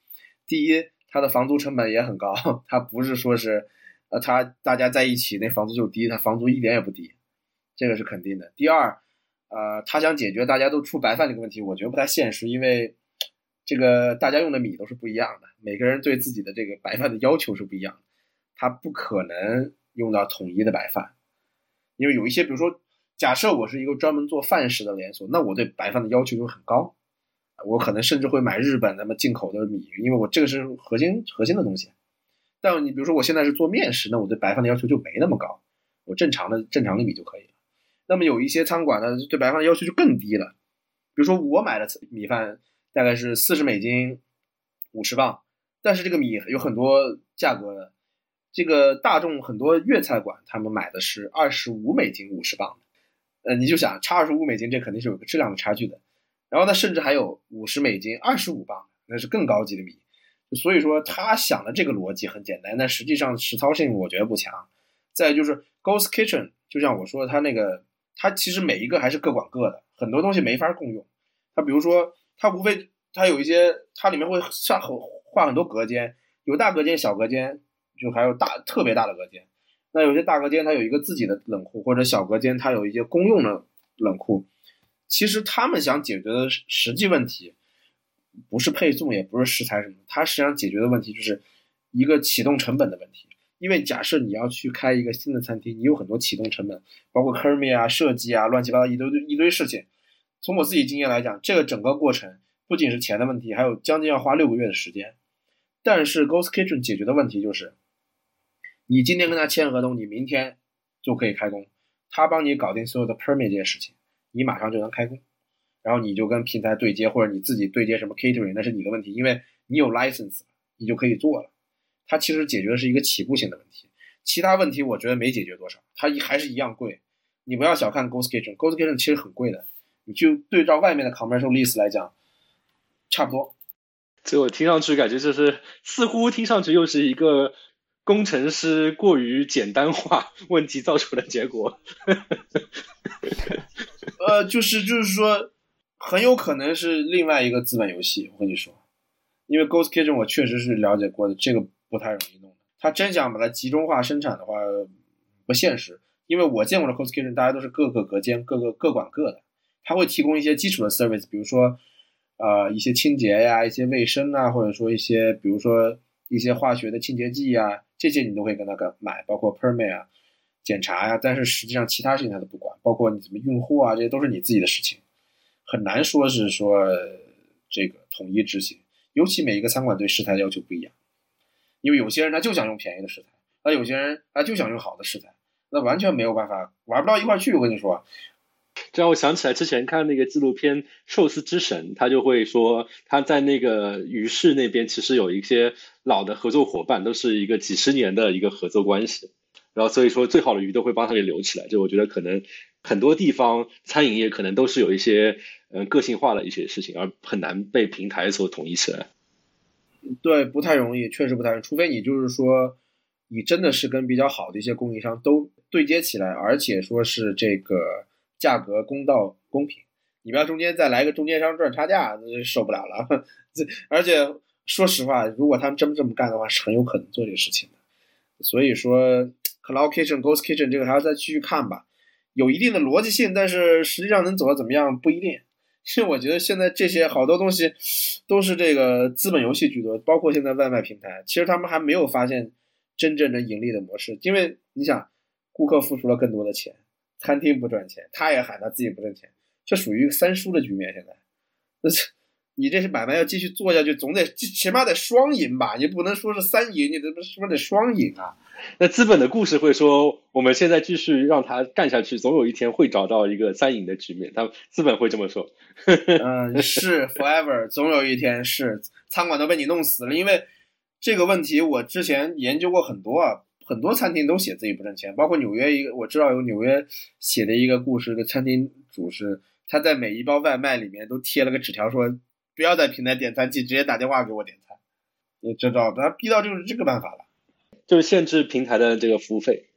Speaker 4: 第一，它的房租成本也很高，它不是说是呃，他大家在一起那房租就低，它房租一点也不低，这个是肯定的。第二。呃，他想解决大家都出白饭这个问题，我觉得不太现实，因为这个大家用的米都是不一样的，每个人对自己的这个白饭的要求是不一样的，他不可能用到统一的白饭，因为有一些，比如说，假设我是一个专门做饭食的连锁，那我对白饭的要求就很高，我可能甚至会买日本那么进口的米，因为我这个是核心核心的东西。但你比如说我现在是做面食，那我对白饭的要求就没那么高，我正常的正常的米就可以。那么有一些餐馆呢，对白饭的要求就更低了。比如说我买的米饭大概是四十美金，五十磅，但是这个米有很多价格的。这个大众很多粤菜馆他们买的是二十五美金五十磅，呃，你就想差二十五美金，这肯定是有个质量的差距的。然后呢，甚至还有五十美金二十五磅，那是更高级的米。所以说他想的这个逻辑很简单，但实际上实操性我觉得不强。再就是 Ghost Kitchen，就像我说的他那个。它其实每一个还是各管各的，很多东西没法共用。它比如说，它无非它有一些，它里面会上画很多隔间，有大隔间、小隔间，就还有大特别大的隔间。那有些大隔间它有一个自己的冷库，或者小隔间它有一些公用的冷库。其实他们想解决的实际问题，不是配送，也不是食材什么，它实际上解决的问题就是一个启动成本的问题。因为假设你要去开一个新的餐厅，你有很多启动成本，包括 k e r m i 啊、设计啊、乱七八糟一堆一堆事情。从我自己经验来讲，这个整个过程不仅是钱的问题，还有将近要花六个月的时间。但是 Ghost Kitchen 解决的问题就是，你今天跟他签合同，你明天就可以开工，他帮你搞定所有的 permit 这些事情，你马上就能开工，然后你就跟平台对接，或者你自己对接什么 catering，那是你的问题，因为你有 license，你就可以做了。它其实解决的是一个起步性的问题，其他问题我觉得没解决多少，它还是一样贵。你不要小看 Ghost Kitchen，Ghost Kitchen 其实很贵的，你就对照外面的 commercial list 来讲，差不多。
Speaker 1: 这我听上去感觉就是似乎听上去又是一个工程师过于简单化问题造成的结果。
Speaker 4: 呃，就是就是说，很有可能是另外一个资本游戏。我跟你说，因为 Ghost Kitchen 我确实是了解过的，这个。不太容易弄的。他真想把它集中化生产的话，不现实。因为我见过的 coskitchen，大家都是各个隔间，各个各管各的。他会提供一些基础的 service，比如说，呃，一些清洁呀，一些卫生啊，或者说一些，比如说一些化学的清洁剂呀，这些你都可以跟他个买，包括 permit 啊，检查呀。但是实际上其他事情他都不管，包括你怎么运货啊，这些都是你自己的事情，很难说是说这个统一执行。尤其每一个餐馆对食材的要求不一样。因为有些人他就想用便宜的食材，那有些人他就想用好的食材，那完全没有办法玩不到一块去。我跟你说，
Speaker 1: 这让我想起来之前看那个纪录片《寿司之神》，他就会说他在那个鱼市那边其实有一些老的合作伙伴，都是一个几十年的一个合作关系，然后所以说最好的鱼都会帮他给留起来。就我觉得可能很多地方餐饮业可能都是有一些嗯个性化的一些事情，而很难被平台所统一起来。
Speaker 4: 对，不太容易，确实不太容易。除非你就是说，你真的是跟比较好的一些供应商都对接起来，而且说是这个价格公道公平。你不要中间再来个中间商赚差价，那就受不了了。这而且说实话，如果他们真这么干的话，是很有可能做这个事情的。所以说，Cloud Kitchen、Ghost Kitchen 这个还要再继续看吧，有一定的逻辑性，但是实际上能走到怎么样不一定。其实我觉得现在这些好多东西都是这个资本游戏居多，包括现在外卖平台，其实他们还没有发现真正的盈利的模式。因为你想，顾客付出了更多的钱，餐厅不赚钱，他也喊他自己不挣钱，这属于三输的局面。现在，那 你这是买卖要继续做下去，总得起码得双赢吧？你不能说是三赢，你这不是不是得双赢啊？
Speaker 1: 那资本的故事会说，我们现在继续让他干下去，总有一天会找到一个三赢的局面。他资本会这么说。
Speaker 4: 嗯，是 forever，总有一天是餐馆都被你弄死了。因为这个问题，我之前研究过很多啊，很多餐厅都写自己不挣钱，包括纽约一个，我知道有纽约写的一个故事，一个餐厅主是他在每一包外卖里面都贴了个纸条，说不要在平台点餐机，直接打电话给我点餐。你知道，他逼到就是这个办法了。
Speaker 1: 就是限制平台的这个服务费。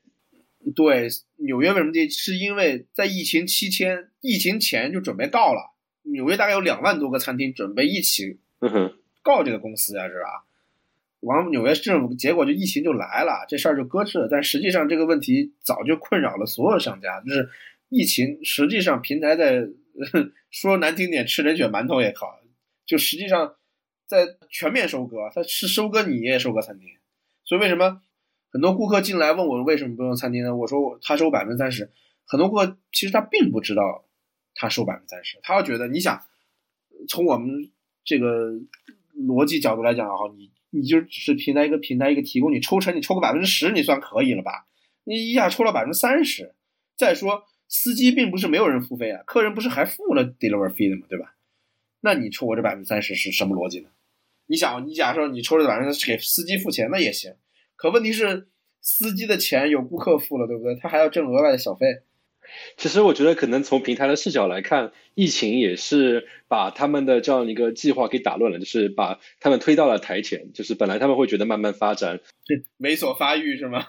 Speaker 4: 对，纽约为什么这？是因为在疫情期间，疫情前就准备告了。纽约大概有两万多个餐厅准备一起告这个公司啊，是吧？完，纽约市政府结果就疫情就来了，这事儿就搁置了。但实际上这个问题早就困扰了所有商家，就是疫情实际上平台在 说难听点吃人血馒头也好，就实际上在全面收割，它是收割你也收割餐厅。所以为什么很多顾客进来问我为什么不用餐厅呢？我说他收百分之三十，很多顾客其实他并不知道他收百分之三十，他要觉得你想从我们这个逻辑角度来讲哈，你你就只是平台一个平台一个提供，你抽成你抽个百分之十，你算可以了吧？你一下抽了百分之三十，再说司机并不是没有人付费啊，客人不是还付了 delivery fee 的嘛，对吧？那你抽我这百分之三十是什么逻辑呢？你想，你假设你抽这百分之三十给司机付钱，那也行。可问题是，司机的钱有顾客付了，对不对？他还要挣额外的小费。
Speaker 1: 其实我觉得，可能从平台的视角来看，疫情也是把他们的这样一个计划给打乱了，就是把他们推到了台前。就是本来他们会觉得慢慢发展，
Speaker 4: 猥琐发育是吗？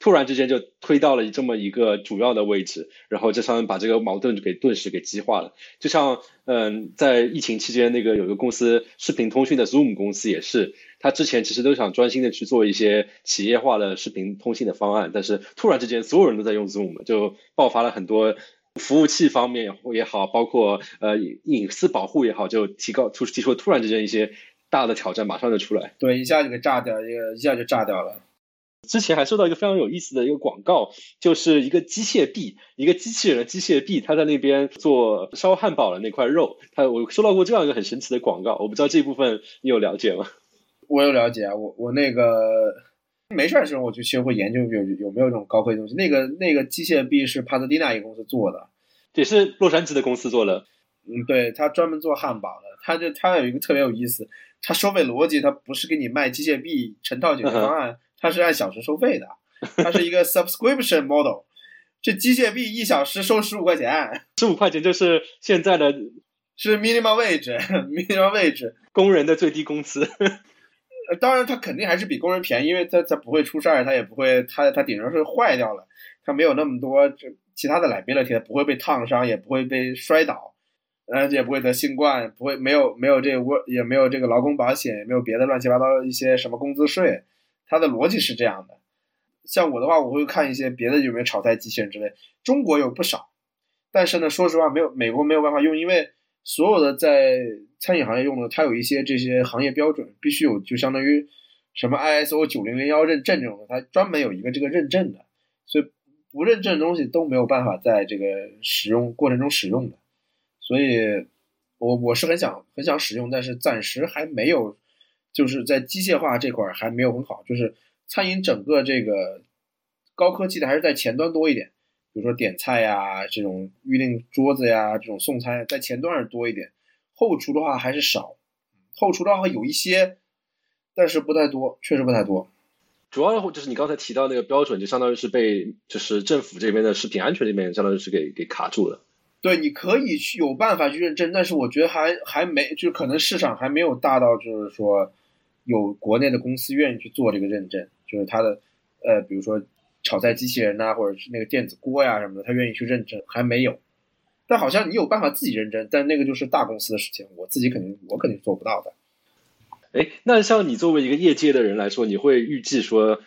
Speaker 1: 突然之间就推到了这么一个主要的位置，然后这上面把这个矛盾就给顿时给激化了。就像嗯，在疫情期间，那个有个公司视频通讯的 Zoom 公司也是，他之前其实都想专心的去做一些企业化的视频通信的方案，但是突然之间所有人都在用 Zoom，就爆发了很多服务器方面也好，包括呃隐私保护也好，就提高突提出突然之间一些大的挑战，马上就出来。
Speaker 4: 对，一下就给炸掉，一个一下就炸掉了。
Speaker 1: 之前还收到一个非常有意思的一个广告，就是一个机械臂，一个机器人的机械臂，他在那边做烧汉堡的那块肉。他我收到过这样一个很神奇的广告，我不知道这部分你有了解吗？
Speaker 4: 我有了解啊，我我那个没事的时候我就其实会研究有有没有这种高科技东西。那个那个机械臂是帕特蒂纳一个公司做的，
Speaker 1: 也是洛杉矶的公司做的。
Speaker 4: 嗯，对他专门做汉堡的，他就他有一个特别有意思，他收费逻辑他不是给你卖机械臂成套解决方案。它是按小时收费的，它是一个 subscription model。这机械臂一小时收十五块钱，
Speaker 1: 十五块钱就是现在的，
Speaker 4: 是 minimum wage，minimum wage，
Speaker 1: 工人的最低工资。
Speaker 4: 当然，它肯定还是比工人便宜，因为它它不会出事儿，它也不会，它它顶上是坏掉了，它没有那么多这其他的 liability，不会被烫伤，也不会被摔倒，呃，也不会得新冠，不会没有没有这个窝，也没有这个劳工保险，也没有别的乱七八糟一些什么工资税。它的逻辑是这样的，像我的话，我会看一些别的有没有炒菜机器人之类。中国有不少，但是呢，说实话，没有美国没有办法用，因为所有的在餐饮行业用的，它有一些这些行业标准，必须有，就相当于什么 ISO 九零零幺认证这种的，它专门有一个这个认证的，所以不认证的东西都没有办法在这个使用过程中使用的。所以，我我是很想很想使用，但是暂时还没有。就是在机械化这块还没有很好，就是餐饮整个这个高科技的还是在前端多一点，比如说点菜呀，这种预订桌子呀，这种送餐在前端是多一点，后厨的话还是少，后厨的话有一些，但是不太多，确实不太多。
Speaker 1: 主要的就是你刚才提到那个标准，就相当于是被就是政府这边的食品安全这边相当于是给给卡住了。
Speaker 4: 对，你可以去有办法去认证，但是我觉得还还没，就可能市场还没有大到就是说。有国内的公司愿意去做这个认证，就是它的，呃，比如说炒菜机器人呐，或者是那个电子锅呀什么的，他愿意去认证，还没有。但好像你有办法自己认证，但那个就是大公司的事情，我自己肯定我肯定做不到的。
Speaker 1: 哎，那像你作为一个业界的人来说，你会预计说，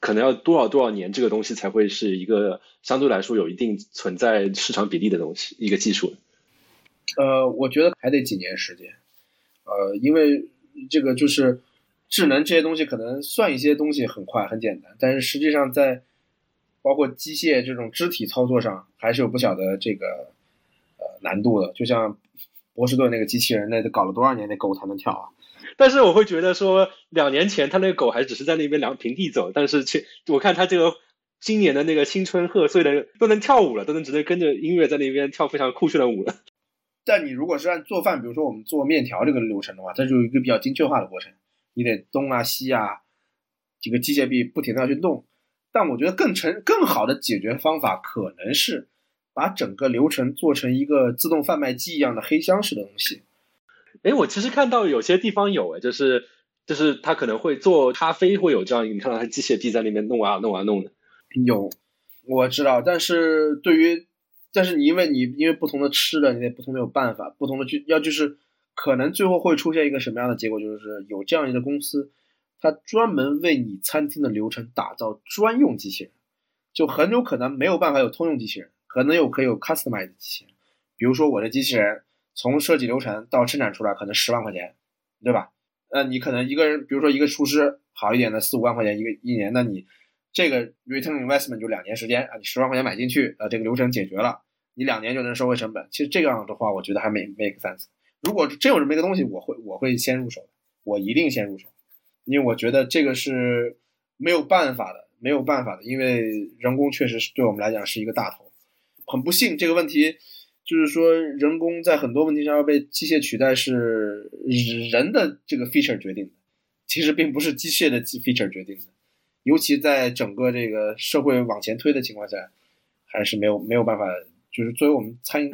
Speaker 1: 可能要多少多少年，这个东西才会是一个相对来说有一定存在市场比例的东西，一个技术？
Speaker 4: 呃，我觉得还得几年时间，呃，因为这个就是。智能这些东西可能算一些东西很快很简单，但是实际上在包括机械这种肢体操作上还是有不小的这个呃难度的。就像波士顿那个机器人，那得搞了多少年那狗才能跳啊？
Speaker 1: 但是我会觉得说，两年前他那个狗还只是在那边两平地走，但是去我看他这个今年的那个青春贺岁的都能跳舞了，都能直接跟着音乐在那边跳非常酷炫的舞了。
Speaker 4: 但你如果是按做饭，比如说我们做面条这个流程的话，它就有一个比较精确化的过程。你得东啊西啊，几个机械臂不停的要去动，但我觉得更成更好的解决方法可能是把整个流程做成一个自动贩卖机一样的黑箱式的东西。
Speaker 1: 哎，我其实看到有些地方有，哎，就是就是他可能会做咖啡，会有这样，你看到他机械臂在那边弄啊弄啊弄的。
Speaker 4: 有，我知道，但是对于，但是你因为你因为不同的吃的，你得不同的有办法，不同的去要就是。可能最后会出现一个什么样的结果？就是有这样一个公司，它专门为你餐厅的流程打造专用机器人，就很有可能没有办法有通用机器人，可能有可以有 customized 机器人。比如说我的机器人从设计流程到生产出来可能十万块钱，对吧？那你可能一个人，比如说一个厨师好一点的四五万块钱一个一年，那你这个 return investment 就两年时间啊，你十万块钱买进去，呃，这个流程解决了，你两年就能收回成本。其实这样的话，我觉得还没 make sense。如果真有这么一个东西，我会我会先入手的，我一定先入手，因为我觉得这个是没有办法的，没有办法的，因为人工确实是对我们来讲是一个大头。很不幸，这个问题就是说，人工在很多问题上要被机械取代，是人的这个 feature 决定的，其实并不是机械的 feature 决定的。尤其在整个这个社会往前推的情况下，还是没有没有办法，就是作为我们餐饮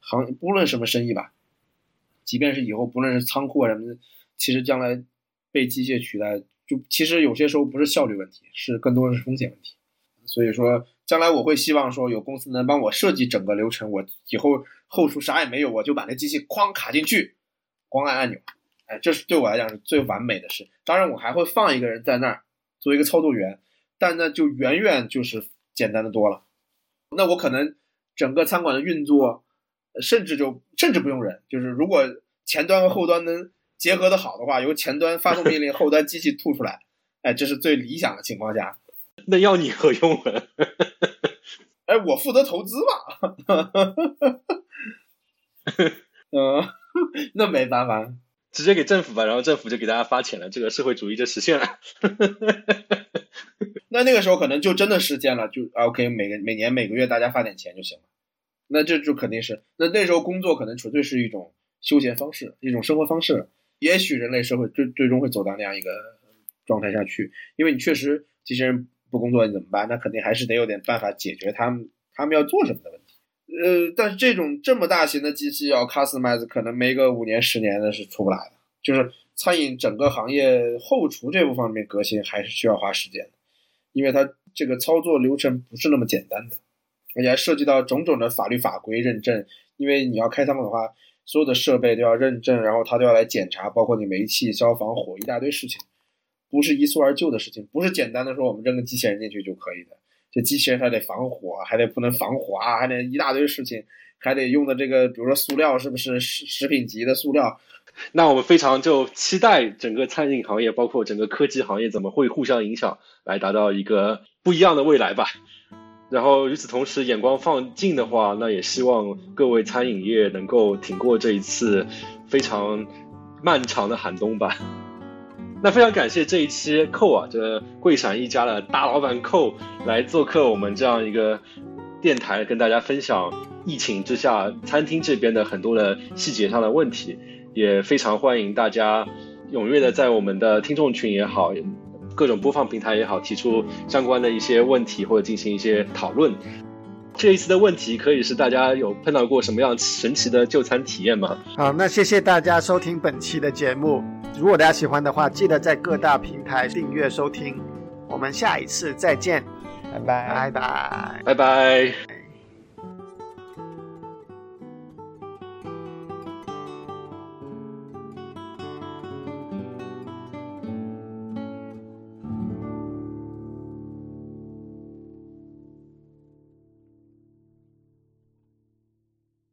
Speaker 4: 行，不论什么生意吧。即便是以后不论是仓库啊什么的，其实将来被机械取代，就其实有些时候不是效率问题，是更多的是风险问题。所以说，将来我会希望说有公司能帮我设计整个流程，我以后后厨啥也没有，我就把那机器哐卡进去，光按按钮，哎，这是对我来讲是最完美的事。当然，我还会放一个人在那儿作为一个操作员，但那就远远就是简单的多了。那我可能整个餐馆的运作，甚至就甚至不用人，就是如果前端和后端能结合的好的话，由前端发送命令，后端机器吐出来，哎，这是最理想的情况下。
Speaker 1: 那要你何用啊？
Speaker 4: 哎，我负责投资嘛。嗯，那没办法，
Speaker 1: 直接给政府吧，然后政府就给大家发钱了，这个社会主义就实现了。
Speaker 4: 那那个时候可能就真的实现了，就 OK，每个每年每个月大家发点钱就行了。那这就肯定是，那那时候工作可能纯粹是一种休闲方式，一种生活方式。也许人类社会最最终会走到那样一个状态下去，因为你确实机器人。不工作你怎么办？那肯定还是得有点办法解决他们他们要做什么的问题。呃，但是这种这么大型的机器要 customize，可能没个五年十年的是出不来的。就是餐饮整个行业后厨这部分面革新还是需要花时间的，因为它这个操作流程不是那么简单的，而且还涉及到种种的法律法规认证。因为你要开仓的话，所有的设备都要认证，然后他都要来检查，包括你煤气、消防、火一大堆事情。不是一蹴而就的事情，不是简单的说我们扔个机器人进去就可以的。这机器人还得防火，还得不能防滑，还得一大堆事情，还得用的这个，比如说塑料是不是食食品级的塑料？
Speaker 1: 那我们非常就期待整个餐饮行业，包括整个科技行业怎么会互相影响，来达到一个不一样的未来吧。然后与此同时，眼光放近的话，那也希望各位餐饮业能够挺过这一次非常漫长的寒冬吧。那非常感谢这一期寇啊，这贵闪一家的大老板寇来做客我们这样一个电台，跟大家分享疫情之下餐厅这边的很多的细节上的问题，也非常欢迎大家踊跃的在我们的听众群也好，各种播放平台也好，提出相关的一些问题或者进行一些讨论。这一次的问题可以是大家有碰到过什么样神奇的就餐体验吗？
Speaker 3: 好，那谢谢大家收听本期的节目。如果大家喜欢的话，记得在各大平台订阅收听。我们下一次再见，
Speaker 2: 拜拜，
Speaker 3: 拜拜，
Speaker 1: 拜拜。